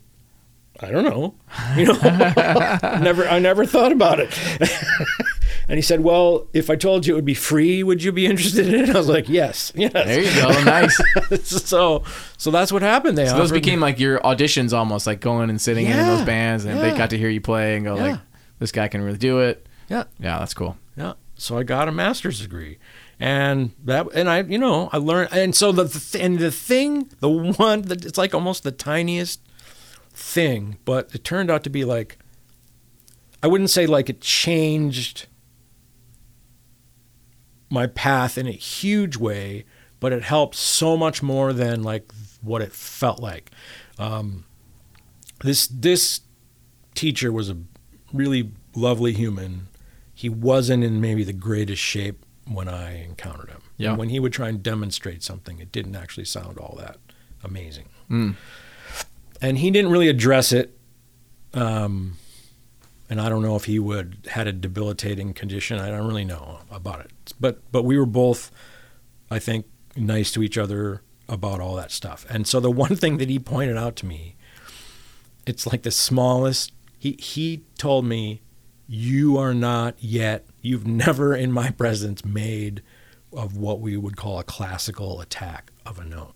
I don't know. You know, never, I never thought about it. and he said, well, if I told you it would be free, would you be interested in it? I was like, yes, yes. there you go. Nice. so, so that's what happened. They So those became like your auditions, almost like going and sitting in, in those bands, and they got to hear you play and go Yeah. like, "This guy can really do it." Yeah. Yeah, that's cool. Yeah. So I got a master's degree, and that, and I, you know, I learned, and so the, and the thing, the one that it's like almost the tiniest thing, but it turned out to be like, I wouldn't say like it changed my path in a huge way, but it helped so much more than like what it felt like. Um, this this teacher was a really lovely human. He wasn't in maybe the greatest shape when I encountered him. Yeah. And when he would try and demonstrate something, it didn't actually sound all that amazing. Mm. And he didn't really address it. Um, and I don't know if he would had a debilitating condition. I don't really know about it. But but we were both, I think, nice to each other about all that stuff. And so the one thing that he pointed out to me, it's like the smallest. He he told me, "You are not yet. You've never in my presence made of what we would call a classical attack of a note.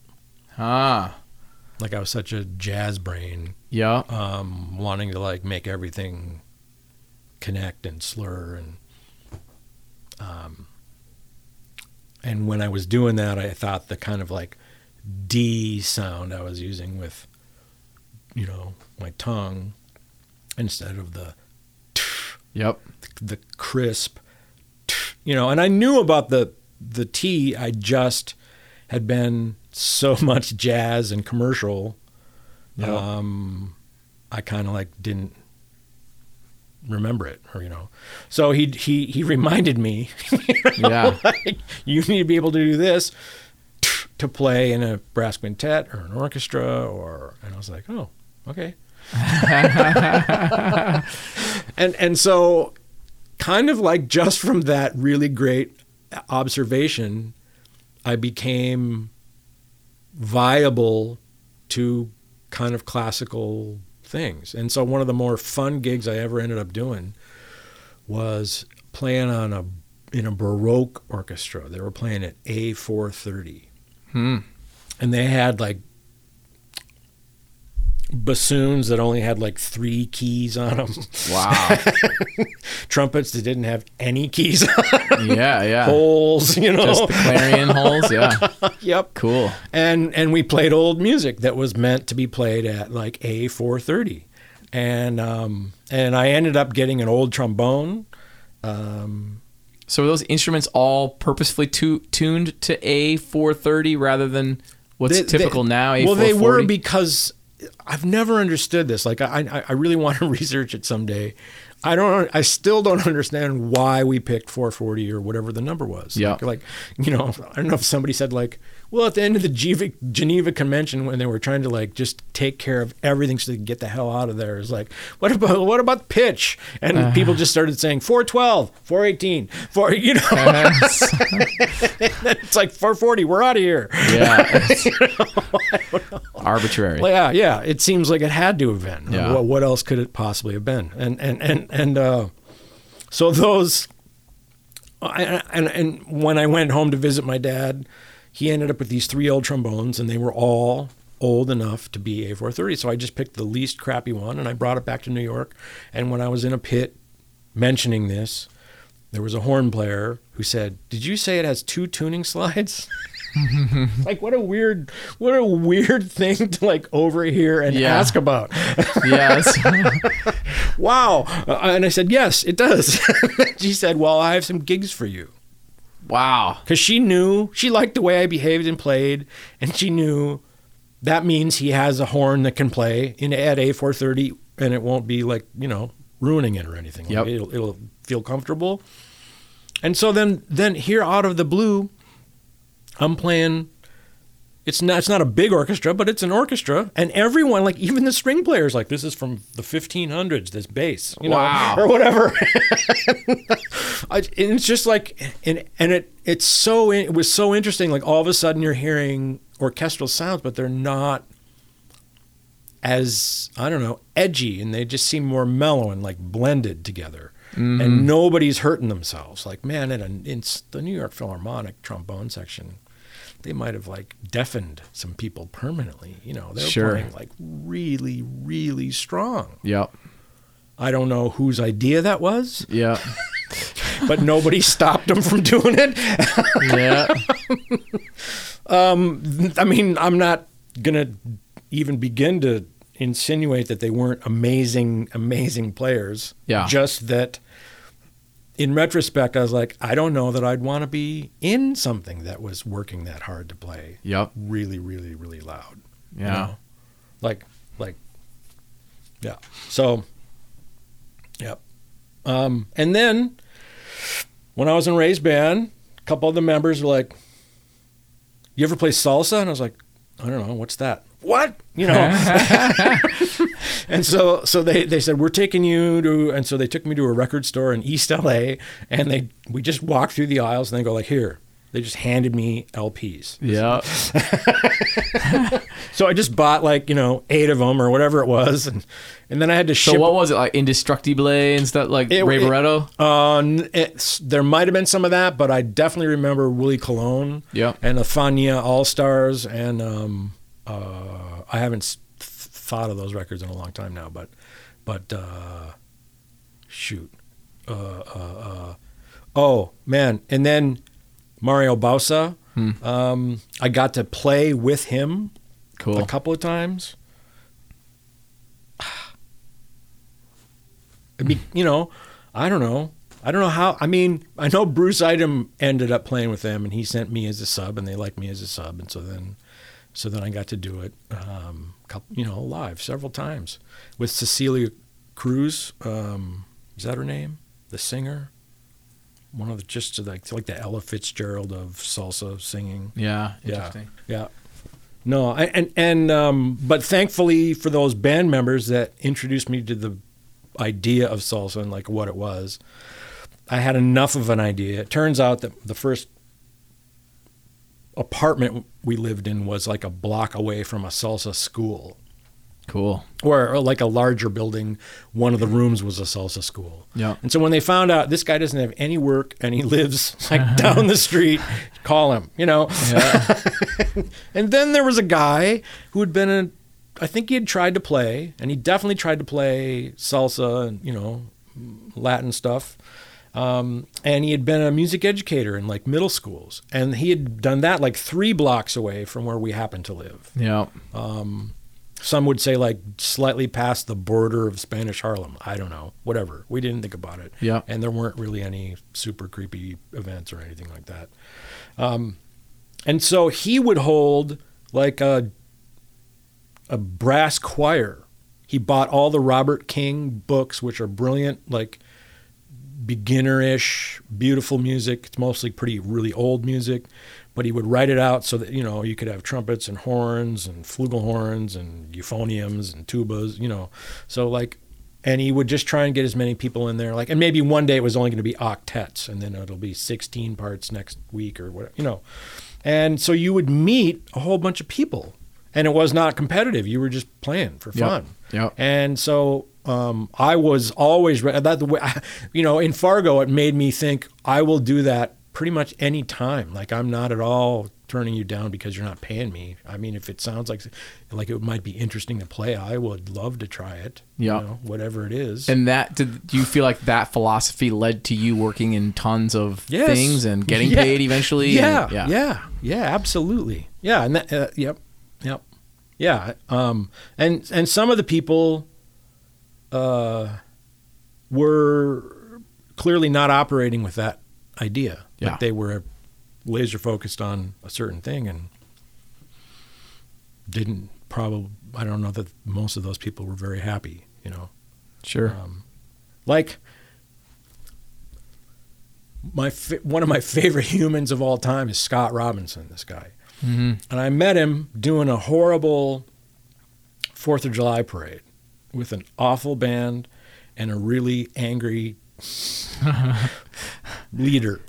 Ah, Like I was such a jazz brain, yeah. um, wanting to like make everything connect and slur and um, and when I was doing that, I thought the kind of like D sound I was using with you know, my tongue instead of the Yep. the crisp, you know. And I knew about the the T. I just had been so much jazz and commercial. Yep. Um, I kind of like didn't remember it, or you know. So he he he reminded me. Yeah. like, you need to be able to do this to play in a brass quintet or an orchestra, or and I was like, oh, okay. and and so kind of like just from that really great observation i became viable to kind of classical things. And so one of the more fun gigs i ever ended up doing was playing on a in a baroque orchestra. They were playing at a430 Hmm. and they had like bassoons that only had like three keys on them Wow. trumpets that didn't have any keys on yeah, yeah. holes you know Just the clarion holes. Yeah. yep Cool. and and we played old music that was meant to be played at like a430 and um and i ended up getting an old trombone um So those instruments all purposefully tu- tuned to A430 rather than what's They- they- typical now? A440? Well, they were because I've never understood this. Like, I, I, I really want to research it someday. I don't. I still don't understand why we picked 440 or whatever the number was. Yeah. Like, like, you know, I don't know if somebody said like, well, at the end of the Geneva, Geneva Convention, when they were trying to like just take care of everything so they could get the hell out of there, is like, what about what about pitch? And Uh-huh. people just started saying 412, 418, 4. You know, it's like 440. We're out of here. yeah. Arbitrary. Well, yeah, yeah. It seems like it had to have been. Yeah. What, what else could it possibly have been? And and and and uh, so those. I, and and when I went home to visit my dad, he ended up with these three old trombones, and they were all old enough to be A430. So I just picked the least crappy one, and I brought it back to New York. And when I was in a pit mentioning this, there was a horn player who said, "Did you say it has two tuning slides?" like what a weird, what a weird thing to like overhear and Yeah. ask about. yes. wow. Uh, and I said, "Yes, it does." she said, "Well, I have some gigs for you." Wow. Because she knew she liked the way I behaved and played, and she knew that means he has a horn that can play in at A430, and it won't be like you know ruining it or anything. Like, it'll, it'll feel comfortable. And so then, then here out of the blue, I'm playing. It's not. It's not a big orchestra, but it's an orchestra, and everyone, like even the string players, like this is from the 1500s. This bass, you know, Wow. or whatever. And it's just like, and and it it's so it was so interesting. Like all of a sudden, you're hearing orchestral sounds, but they're not as I don't know edgy, and they just seem more mellow and like blended together. And mm. nobody's hurting themselves. Like man, in, a, in the New York Philharmonic trombone section, they might have like deafened some people permanently. You know, they're Sure. playing like really, really strong. Yep. I don't know whose idea that was, Yeah. but nobody stopped them from doing it. Yeah. Um, I mean, I'm not gonna even begin to insinuate that they weren't amazing, amazing players. Yeah. Just that, in retrospect, I was like, I don't know that I'd want to be in something that was working that hard to play Yep. really, really, really loud. you Yeah. know? Like, like, yeah. So, yep. Um, and then when I was in Ray's band, a couple of the members were like, "You ever play salsa?" And I was like, "I don't know, what's that?" What you know? and so, so they they said we're taking you to, and so they took me to a record store in East LA, and they we just walked through the aisles, and they go like, "Here." They just handed me LPs. yeah So I just bought like you know eight of them or whatever it was, and and then I had to ship. So what was it like? Indestructible and stuff like It- Ray Barretto? Uh, it's, there might have been some of that, but I definitely remember Willie Colon yeah and the Fania All Stars, and um, uh, I haven't th- thought of those records in a long time now, but but uh, shoot, uh, uh, uh, oh man, and then Mario Bauzá, Hmm. um, I got to play with him Cool. a couple of times. It'd be, you know, I don't know. I don't know how. I mean, I know Bruce Eidem ended up playing with them, and he sent me as a sub, and they liked me as a sub, and so then, so then I got to do it, um, couple, you know, live several times with Cecilia Cruz. Um, is that her name? The singer, one of the just like like the Ella Fitzgerald of salsa singing. Yeah. Yeah, Interesting. yeah. No, I, and and um, but thankfully for those band members that introduced me to the idea of salsa and like what it was, I had enough of an idea. It turns out that the first apartment we lived in was like a block away from a salsa school, Cool. or, or like a larger building. One of the rooms was a salsa school. Yeah. And so when they found out this guy doesn't have any work and he lives like down the street, call him, you know. Yeah. And then there was a guy who had been a, I think he had tried to play, and he definitely tried to play salsa and you know, Latin stuff. Um, and he had been a music educator in like middle schools, and he had done that like three blocks away from where we happen to live. yeah. Some would say like slightly past the border of Spanish Harlem. I don't know. Whatever. We didn't think about it. Yeah. And there weren't really any super creepy events or anything like that. Um, and so he would hold like a a brass choir. He bought all the Robert King books, which are brilliant, like beginner-ish, beautiful music. It's mostly pretty, really old music, but he would write it out so that you know you could have trumpets and horns and flugelhorns and euphoniums and tubas, you know. So like, and he would just try and get as many people in there, like, and maybe one day it was only going to be octets, and then it'll be 16 parts next week or whatever, you know. And so you would meet a whole bunch of people, and it was not competitive. You were just playing for fun. Yep. And so um, I was always that the way, you know, in Fargo, it made me think I will do that pretty much any time. Like I'm not at all turning you down because you're not paying me. I mean, if it sounds like like it might be interesting to play, I would love to try it. Yeah. you know, whatever it is. And that did do you feel like that philosophy led to you working in tons of Yes. things and getting Yeah. paid eventually? Yeah, And- yeah, yeah, yeah, absolutely. Yeah, and that, uh, yep, yep, yeah. Um, and and some of the people, uh, were clearly not operating with that idea. Yeah. Like they were laser focused on a certain thing and didn't probably. I don't know that most of those people were very happy. You know. Sure. Um, like my fa- one of my favorite humans of all time is Scott Robinson. This guy, mm-hmm. and I met him doing a horrible Fourth of July parade with an awful band and a really angry leader.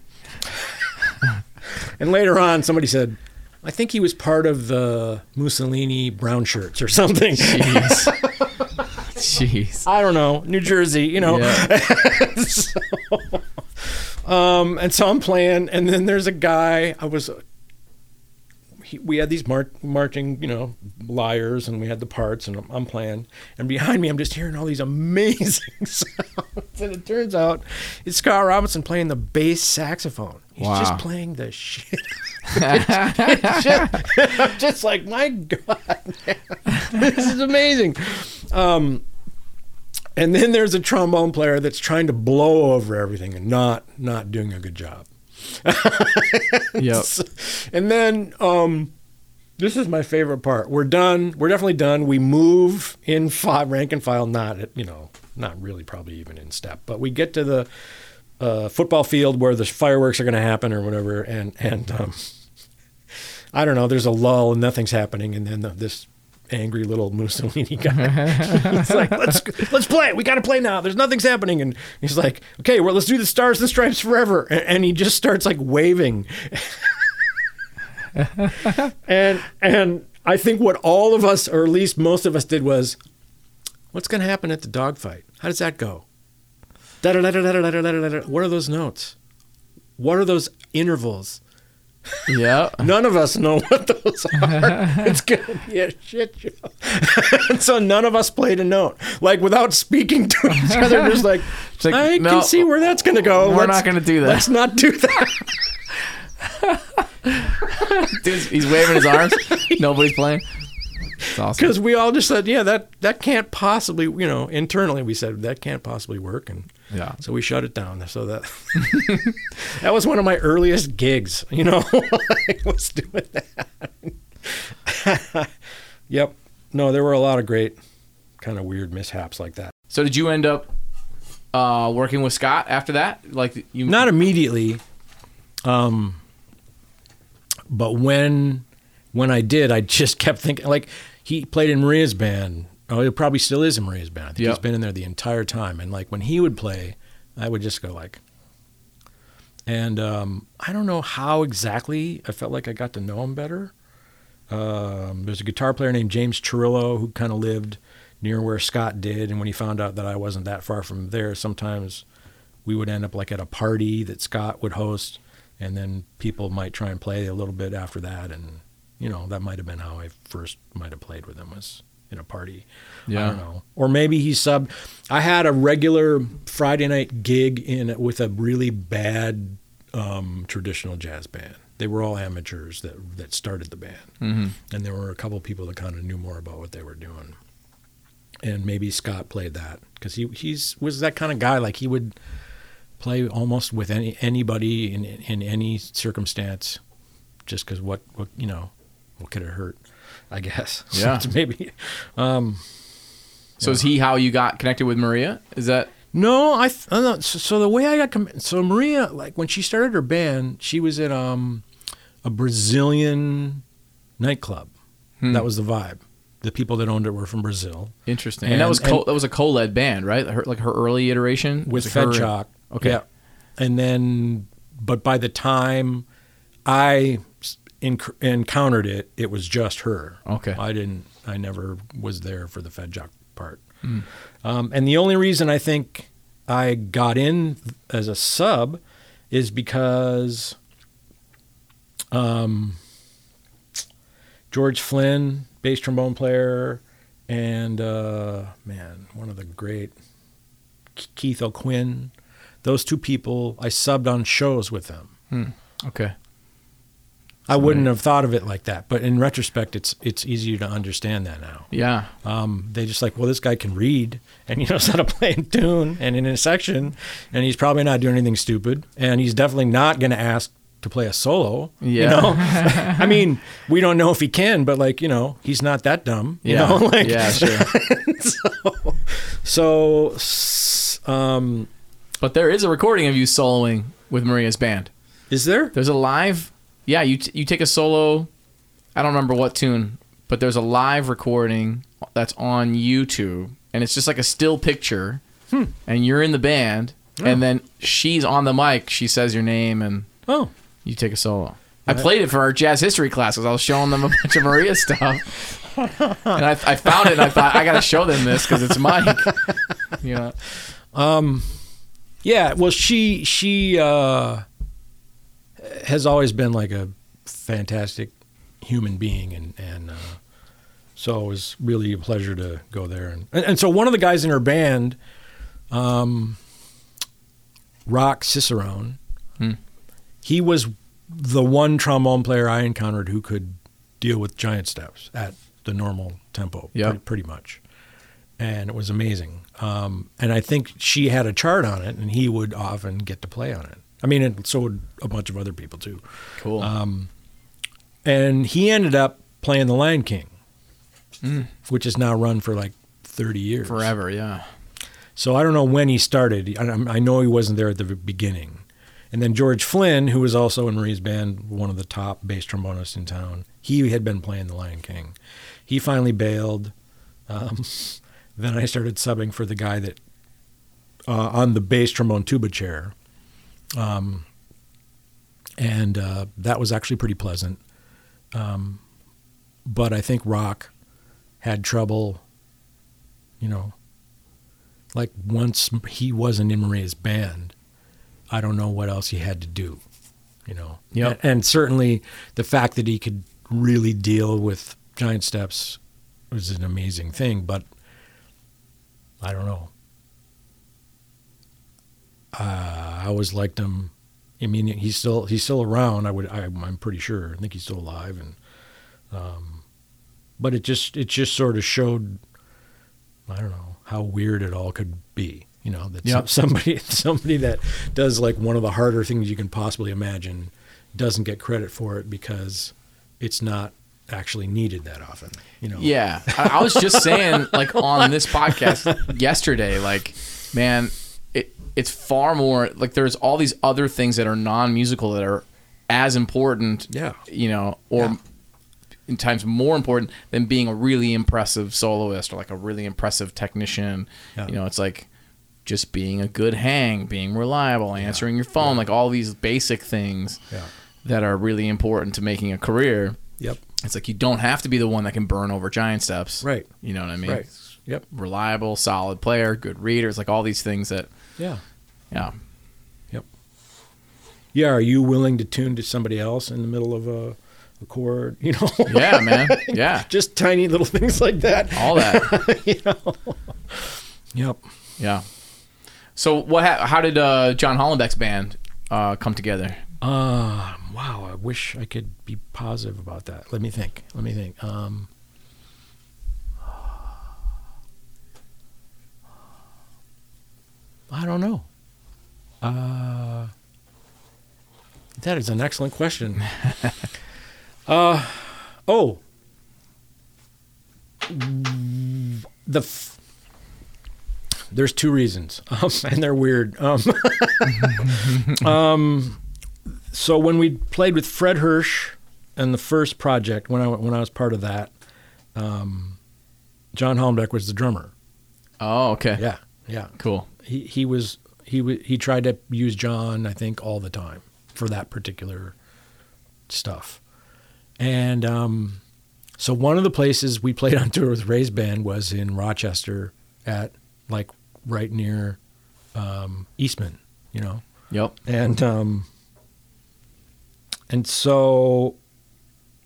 and later on, somebody said, "I think he was part of the Mussolini brown shirts or something." Jeez. Jeez. I don't know, New Jersey, you know. Yeah. so, um, and so I'm playing, and then there's a guy. I was. He, we had these mar- marching, you know, lyres, and we had the parts, and I'm, I'm playing, and behind me, I'm just hearing all these amazing sounds, and it turns out it's Scott Robinson playing the bass saxophone. He's Wow. just playing the shit. It's just, I'm just like, my God, man, this is amazing. Um, and then there's a trombone player that's trying to blow over everything and not not doing a good job. Yep. And then um, this is my favorite part. We're done. We're definitely done. We move in five rank and file, not you know, not really, probably even in step. But we get to the uh, football field where the fireworks are going to happen or whatever, and and um, I don't know. There's a lull and nothing's happening, and then the, this angry little Mussolini guy. he's like, let's let's play. We got to play now. There's nothing's happening, and he's like, okay, well, let's do the Stars and Stripes forever. And, and he just starts like waving. and and I think what all of us, or at least most of us, did was, what's going to happen at the dogfight? How does that go? What are those notes? What are those intervals? Yeah. None of us know what those are. it's gonna be a shit show. and so none of us played a note. Like without speaking to each other, just like, like, I no, can see where that's gonna go. we're Let's- not gonna do that." Let's not do that. Dude, he's waving his arms. Nobody's playing. awesome. because we all just said, yeah, that that can't possibly, you know, internally we said that can't possibly work, and Yeah. so we shut it down. So that that was one of my earliest gigs, you know, I was doing that. yep. No, there were a lot of great, kind of weird mishaps like that. So did you end up uh, working with Scott after that? Like you? Not immediately, um, but when when I did, I just kept thinking like he played in Maria's band. Oh, he probably still is in Maria's band. I think Yep. he's been in there the entire time. And like when he would play, I would just go like, and um, I don't know how exactly. I felt like I got to know him better. Um, there's a guitar player named James Chirillo who kind of lived near where Scott did, and when he found out that I wasn't that far from there, sometimes we would end up like at a party that Scott would host, and then people might try and play a little bit after that, and you know that might have been how I first might have played with him was in a party. I Yeah. don't know, or maybe he subbed. I had a regular Friday night gig in with a really bad um, traditional jazz band. They were all amateurs that that started the band, Mhm. and there were a couple people that kind of knew more about what they were doing. And maybe Scott played that because he he's was that kind of guy. Like he would play almost with any anybody in in any circumstance, just because what what you know what could it hurt? I guess. Yeah. So maybe. Um, So is he how you got connected with Maria? Is that No, I. Th- I don't- so, so the way I got com- so Maria, like when she started her band, she was in um, a Brazilian nightclub. Hmm. That was the vibe. The people that owned it were from Brazil interesting? And, that was co- and- that was a co-led band, right? Her, like her early iteration with Fed her- Okay. Yeah. And then, but by the time I enc- encountered it, it was just her. Okay. I didn't. I never was there for the Fedchock part. Hmm. Um, and the only reason I think I got in as a sub is because um, George Flynn, bass trombone player, and uh, man, one of the great Keith O'Quinn. Those two people, I subbed on shows with them. Okay. I wouldn't have thought of it like that, but in retrospect, it's it's easier to understand that now. Yeah. Um, they just like, well, this guy can read and he knows how to play in tune and in a section, and he's probably not doing anything stupid, and he's definitely not going to ask to play a solo. Yeah. You know, I mean, we don't know if he can, but like, you know, he's not that dumb. You Yeah. know, like, yeah. Sure. so, s- um, but there is a recording of you soloing with Maria's band. is there? There's a live. Yeah, you t- you take a solo. I don't remember what tune, but there's a live recording that's on YouTube, and it's just like a still picture, and you're in the band, and then she's on the mic. She says your name, and Oh, you take a solo. I played it for our jazz history classes. I was showing them a bunch of Maria stuff, and I, I found it, and I thought I got to show them this because it's Mike. You know, Yeah, well, she she uh, has always been like a fantastic human being, and and uh, so it was really a pleasure to go there. And, and and so one of the guys in her band, um, Rock Ciccarone, Hmm. he was the one trombone player I encountered who could deal with giant steps at the normal tempo, Yep. pretty, pretty much and it was amazing. Um, and I think she had a chart on it, and he would often get to play on it. I mean, and so would a bunch of other people too. cool. Um, and he ended up playing the Lion King, which is now run for like 30 years. Forever, yeah. So I don't know when he started. I, I know he wasn't there at the beginning. And then George Flynn, who was also in Marie's band, one of the top bass trombonists in town, he had been playing the Lion King. He finally bailed. Um, then I started subbing for the guy that uh, on the bass trombone tuba chair, um, and uh, that was actually pretty pleasant. Um, but I think Rock had trouble, you know, like once he wasn't in Maria's band, I don't know what else he had to do, you know. Yep. And, and certainly the fact that he could really deal with giant steps was an amazing thing, but I don't know. Uh, I always liked him. I mean, he's still he's still around. I would I, I'm pretty sure. I think he's still alive, and um, but it just it just sort of showed I don't know how weird it all could be. You know that Yep. somebody somebody that does like one of the harder things you can possibly imagine doesn't get credit for it because it's not actually needed that often. You know. Yeah, I, I was just saying, like on this podcast yesterday, like, man, it it's far more like there's all these other things that are non-musical that are as important. Yeah. you know, or Yeah. in times more important than being a really impressive soloist or like a really impressive technician. Yeah. You know, it's like just being a good hang, being reliable, answering your phone, like all these basic things Yeah. that are really important to making a career. Yep. It's like you don't have to be the one that can burn over giant steps. Right. You know what I mean? Right. Yep. Reliable, solid player, good readers, like all these things that, Yeah. yeah. Yep. Yeah. Are you willing to tune to somebody else in the middle of a, a chord? You know. Yeah, man. Yeah. Just tiny little things like that. All that. you know. Yep. Yeah. So what? Ha- how did uh, John Hollenbeck's band uh, come together? Uh, wow. I wish I could be positive about that. Let me think. Let me think. Um, I don't know. Uh, that is an excellent question. uh, oh, the f- there's two reasons, um, and they're weird. Um, um, so when we played with Fred Hersch and the first project, when I when I was part of that, um, John Hollenbeck was the drummer. Oh, okay. Yeah, yeah. Cool. He he was he wa he tried to use John, I think, all the time for that particular stuff. And um, so one of the places we played on tour with Ray's band was in Rochester, at like right near um, Eastman, you know Yep. and um, and so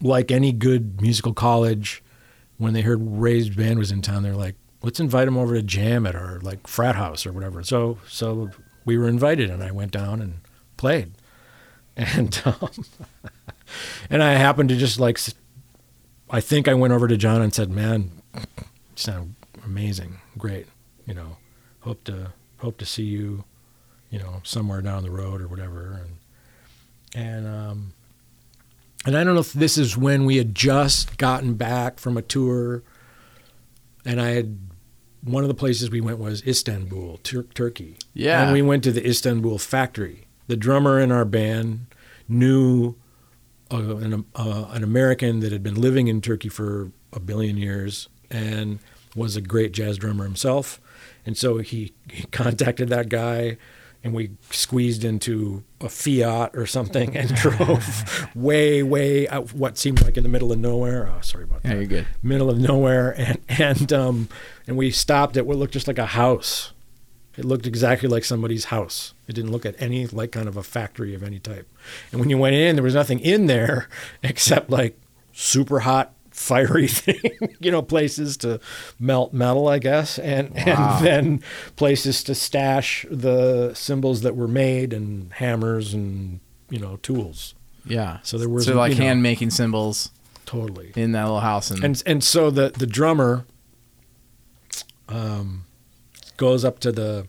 like any good musical college when they heard ray's band was in town they're like let's invite him over to jam at our like frat house or whatever. So so we were invited and i went down and played. And um, and i happened to just like I think i went over to john and said man you sound amazing. Great you know. Hope to hope to see you you know, somewhere down the road or whatever. And and um, and I don't know if this is when we had just gotten back from a tour, and I had one of the places we went was Istanbul, Tur- Turkey. Yeah. and we went to the Istanbul factory. The drummer in our band knew uh, an, uh, an American that had been living in Turkey for a billion years and was a great jazz drummer himself. And so he, he contacted that guy, and we squeezed into a Fiat or something and drove way, way out what seemed like in the middle of nowhere. Oh, sorry about Yeah, that. you're good. Middle of nowhere, and and um, and we stopped at what looked just like a house. It looked exactly like somebody's house. It didn't look at any like kind of a factory of any type. And when you went in, there was nothing in there except like super hot, fiery thing, you know, places to melt metal, I guess, and and then places to stash the cymbals that were made and hammers and you know tools. Yeah. So there was, so like you know- hand making cymbals Totally. in that little house, and, and and so the the drummer um, goes up to the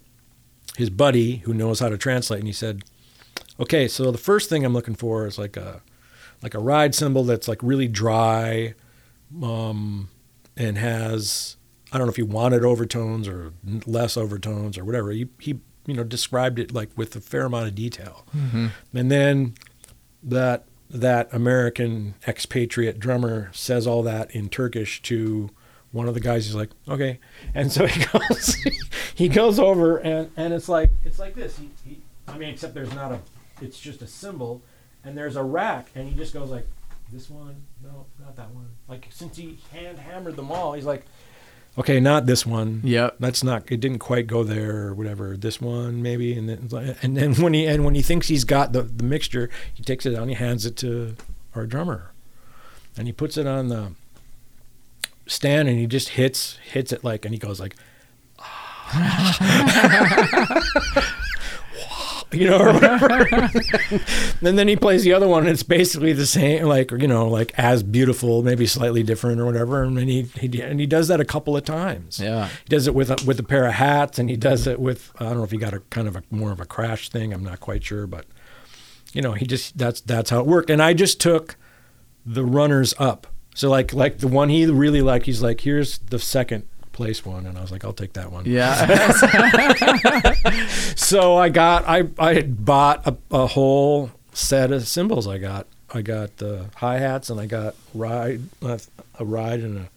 his buddy who knows how to translate, and he said, "Okay, so the first thing I'm looking for is like a like a ride cymbal that's like really dry, um, and has I don't know if he wanted overtones or less overtones or whatever. He he you know described it like with a fair amount of detail, and then that that American expatriate drummer says all that in Turkish to one of the guys. He's like, okay, and so he goes, he goes over and and it's like it's like this. He, he, I mean, except there's not a, it's just a cymbal, and there's a rack, and he just goes like, this one, no, not that one. Like since he hand hammered them all, he's like, okay, not this one. Yep. That's not. It didn't quite go there or whatever. This one maybe, and then and then when he and when he thinks he's got the the mixture, he takes it out and he hands it to our drummer, and he puts it on the stand and he just hits hits it like and he goes like ah. you know, or whatever. and then he plays the other one, and it's basically the same, like you know, like as beautiful, maybe slightly different or whatever. And then he, he and he does that a couple of times. Yeah. he does it with a, with a pair of hats, and he does it with I don't know if he got a kind of a more of a crash thing. I'm not quite sure, but you know, he just that's that's how it worked. And I just took the runners up. So like like the one he really liked, he's like, here's the second place one, and I was like, I'll take that one. Yeah. So I got I I had bought a, a whole set of cymbals. I got I got the hi hats and I got ride uh, a ride and a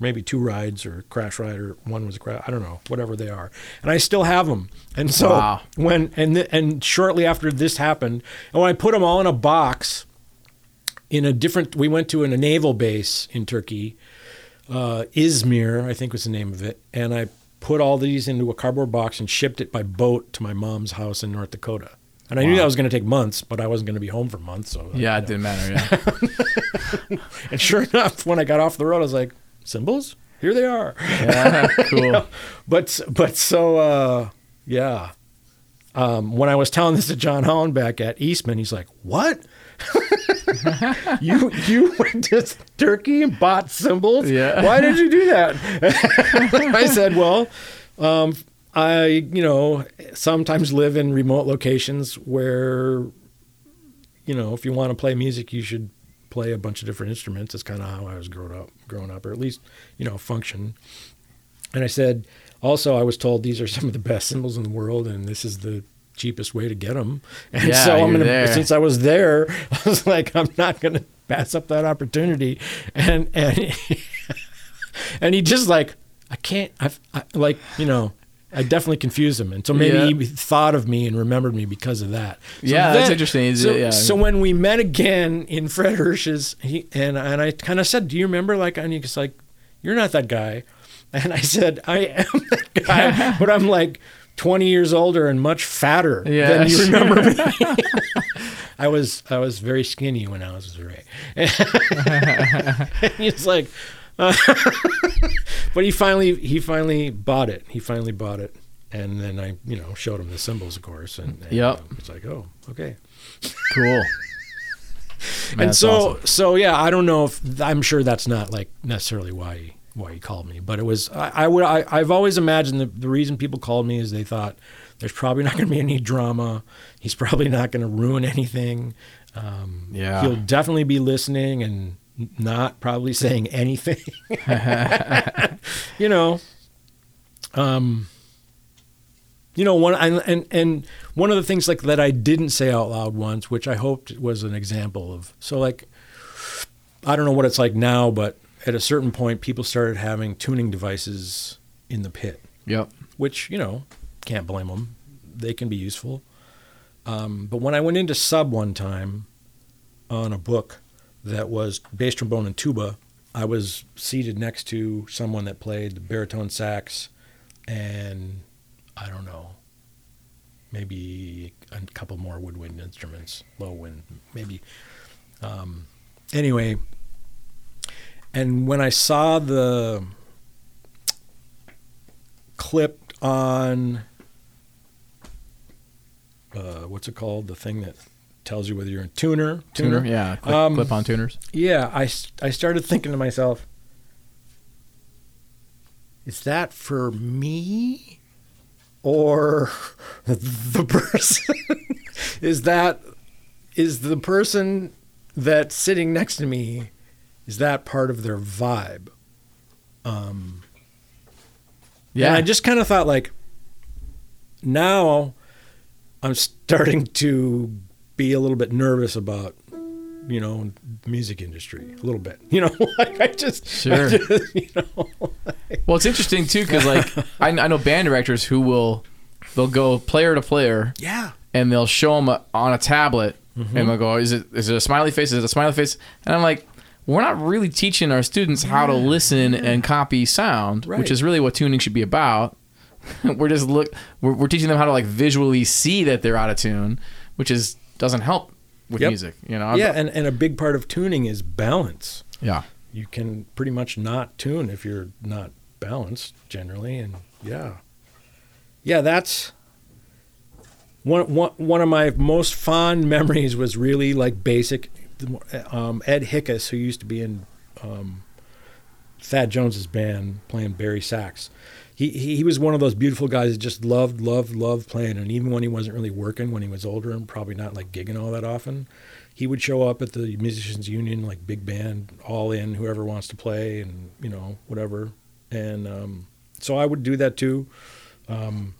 maybe two rides or crash ride or one was a crash I don't know whatever they are and I still have them and so Wow. when and th- and shortly after this happened and when I put them all in a box in a different we went to a naval base in Turkey uh, Izmir, I think was the name of it, and I put all these into a cardboard box and shipped it by boat to my mom's house in North Dakota. And I knew that was going to take months, but I wasn't going to be home for months. So yeah, you it know. didn't matter. Yeah. And sure enough, when I got off the road, I was like, "Cymbals, here they are." Yeah. Cool. But but so uh, yeah. Um, when I was telling this to John Hollenbeck at Eastman, he's like, "What? you you went to Turkey and bought cymbals? Yeah. Why did you do that?" I said, "Well, um, I you know sometimes live in remote locations where you know if you want to play music, you should." play a bunch of different instruments that's kind of how i was growing up growing up or at least you know function and I said, also, I was told these are some of the best cymbals in the world, and this is the cheapest way to get them. And Yeah, so I'm gonna, there. since I was there, I was like, I'm not gonna pass up that opportunity. And and and he just like, I can't, I, I like, you know. I definitely confused him, and so maybe Yeah. he thought of me and remembered me because of that. So Yeah, that's interesting. So, yeah. so when we met again in Fred Hersch's, he and and I kind of said, "Do you remember?" Like, and he's like, "You're not that guy," and I said, "I am that guy, but I'm like 20 years older and much fatter Yeah, than you remember me." I was I was very skinny when I was Ray. he's like, uh, but he finally he finally bought it. He finally bought it, and then I you know showed him the cymbals, of course, and, and Yep. um, it's like, oh, okay. Cool. Man, and so awesome. so yeah, I don't know if I'm sure that's not like necessarily why he, why he called me, but it was I, I would I, I've always imagined the, the reason people called me is they thought there's probably not going to be any drama. He's probably not going to ruin anything. Um, Yeah. he'll definitely be listening and not probably saying anything. you know, um, you know one and, and and one of the things like that I didn't say out loud once, which I hoped was an example of. So like, I don't know what it's like now, but at a certain point, people started having tuning devices in the pit, Yep. which you know can't blame them. They can be useful. Um, but when I went into sub one time on a book that was bass trombone and tuba, I was seated next to someone that played the baritone sax and I don't know, maybe a couple more woodwind instruments, low wind, maybe. Um, anyway, and when I saw the clip on uh, what's it called? The thing that tells you whether you're in tuner, Tuner. Yeah. Clip, Um, clip on tuners. yeah, I, I started thinking to myself, is that for me or the person? is that is the person that's sitting next to me? Is that part of their vibe? Um, Yeah. and I just kind of thought like, now I'm starting to be a little bit nervous about, you know, music industry a little bit. You know, like I just, I Sure. just, you know, Well, it's interesting too because like I, I know band directors who will they'll go player to player yeah, and they'll show them on a tablet Mm-hmm. and they'll go, "Is it is it a smiley face? Is it a smiley face?" And I'm like, we're not really teaching our students how to listen and copy sound, Right. which is really what tuning should be about. we're just look we're, we're teaching them how to like visually see that they're out of tune, which is doesn't help with Yep. music, you know. yeah, and and a big part of tuning is balance. yeah. You can pretty much not tune if you're not balanced generally, and yeah, yeah, that's one, one, one of my most fond memories was really like basic. Um, Ed Xiques, who used to be in um, Thad Jones's band playing bari sax, he, he he was one of those beautiful guys that just loved loved loved playing. And even when he wasn't really working, when he was older and probably not like gigging all that often, he would show up at the musicians union like big band, all in, whoever wants to play, and you know whatever. And um, so I would do that too. Um,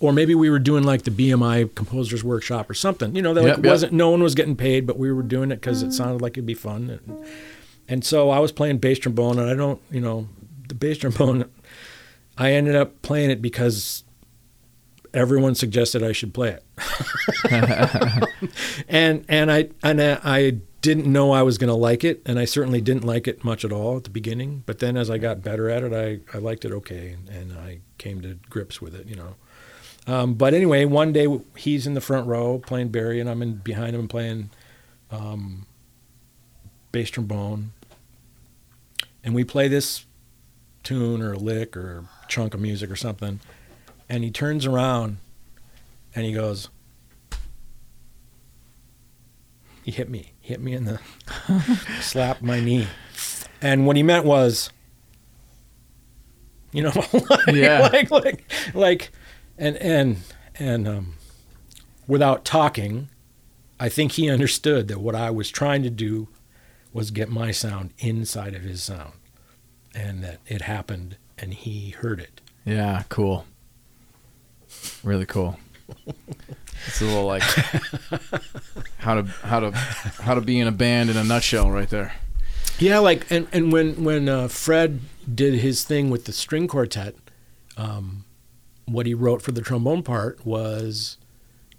or maybe we were doing like the BMI composers workshop or something. You know, that like Yep, yep. wasn't no one was getting paid, but we were doing it because it mm. sounded like it'd be fun. And, and so I was playing bass trombone, and I don't, you know, the bass trombone. I ended up playing it because everyone suggested I should play it, and and I and I, I didn't know I was going to like it, and I certainly didn't like it much at all at the beginning. But then as I got better at it, I, I liked it okay, and, and I came to grips with it, you know. Um, but anyway, one day he's in the front row playing bari, and I'm in behind him playing um, bass trombone, and we play this tune or a lick or chunk of music or something, and he turns around and he goes, he hit me, he hit me in the, slap my knee, and what he meant was, you know, like, Yeah. like like like, and and and um, without talking, I think he understood that what I was trying to do was get my sound inside of his sound, and that it happened, and he heard it. Yeah, cool. Really cool. It's a little like how to how to how to be in a band in a nutshell, right there. Yeah, like and and when when uh, Fred did his thing with the string quartet, um, what he wrote for the trombone part was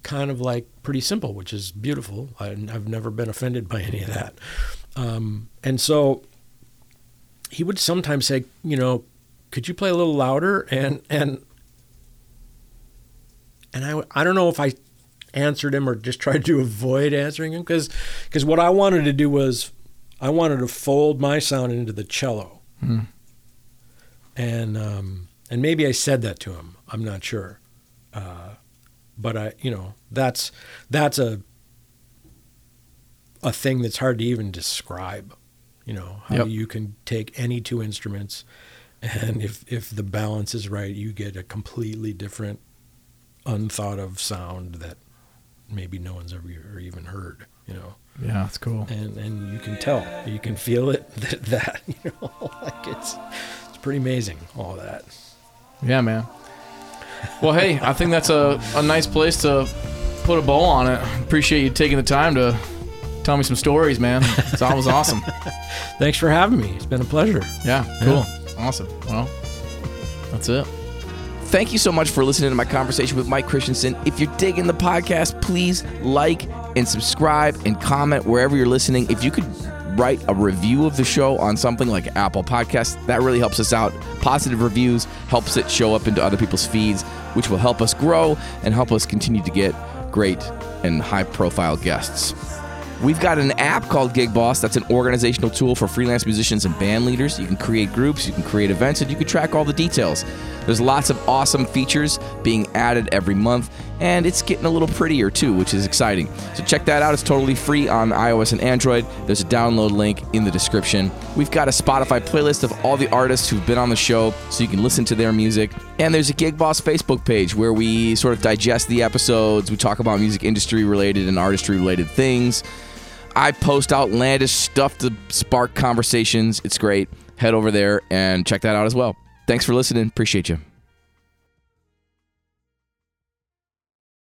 kind of like pretty simple, which is beautiful. I, I've never been offended by any of that, um, and so he would sometimes say, you know, could you play a little louder? And and and I I don't know if I answered him or just tried to avoid answering him because because what I wanted to do was I wanted to fold my sound into the cello, Hmm. and um, and maybe I said that to him. I'm not sure, uh, but I you know that's that's a a thing that's hard to even describe. You know how Yep. you can take any two instruments, and if if the balance is right, you get a completely different, unthought of sound that maybe no one's ever even heard. You know Yeah, that's cool. and and you can tell, you can feel it that, that you know, like it's it's pretty amazing all that. Yeah, man. Well, hey, I think that's a, a nice place to put a bow on it. Appreciate you taking the time to tell me some stories, man. It's always awesome. Thanks for having me. It's been a pleasure. Yeah, cool. Awesome. Well, that's it. Thank you so much for listening to my conversation with Mike Christianson. If you're digging the podcast, please like and subscribe and comment wherever you're listening. If you could write a review of the show on something like Apple Podcasts, that really helps us out. Positive reviews helps it show up into other people's feeds, which will help us grow and help us continue to get great and high profile guests. We've got an app called Gig Boss that's an organizational tool for freelance musicians and band leaders. You can create groups, you can create events, and you can track all the details. There's lots of awesome features being added every month, and it's getting a little prettier too, which is exciting. So check that out. It's totally free on iOS and Android. There's a download link in the description. We've got a Spotify playlist of all the artists who've been on the show so you can listen to their music. And there's a Gig Boss Facebook page where we sort of digest the episodes. We talk about music industry related and artistry related things. I post outlandish stuff to spark conversations. It's great. Head over there and check that out as well. Thanks for listening. Appreciate you.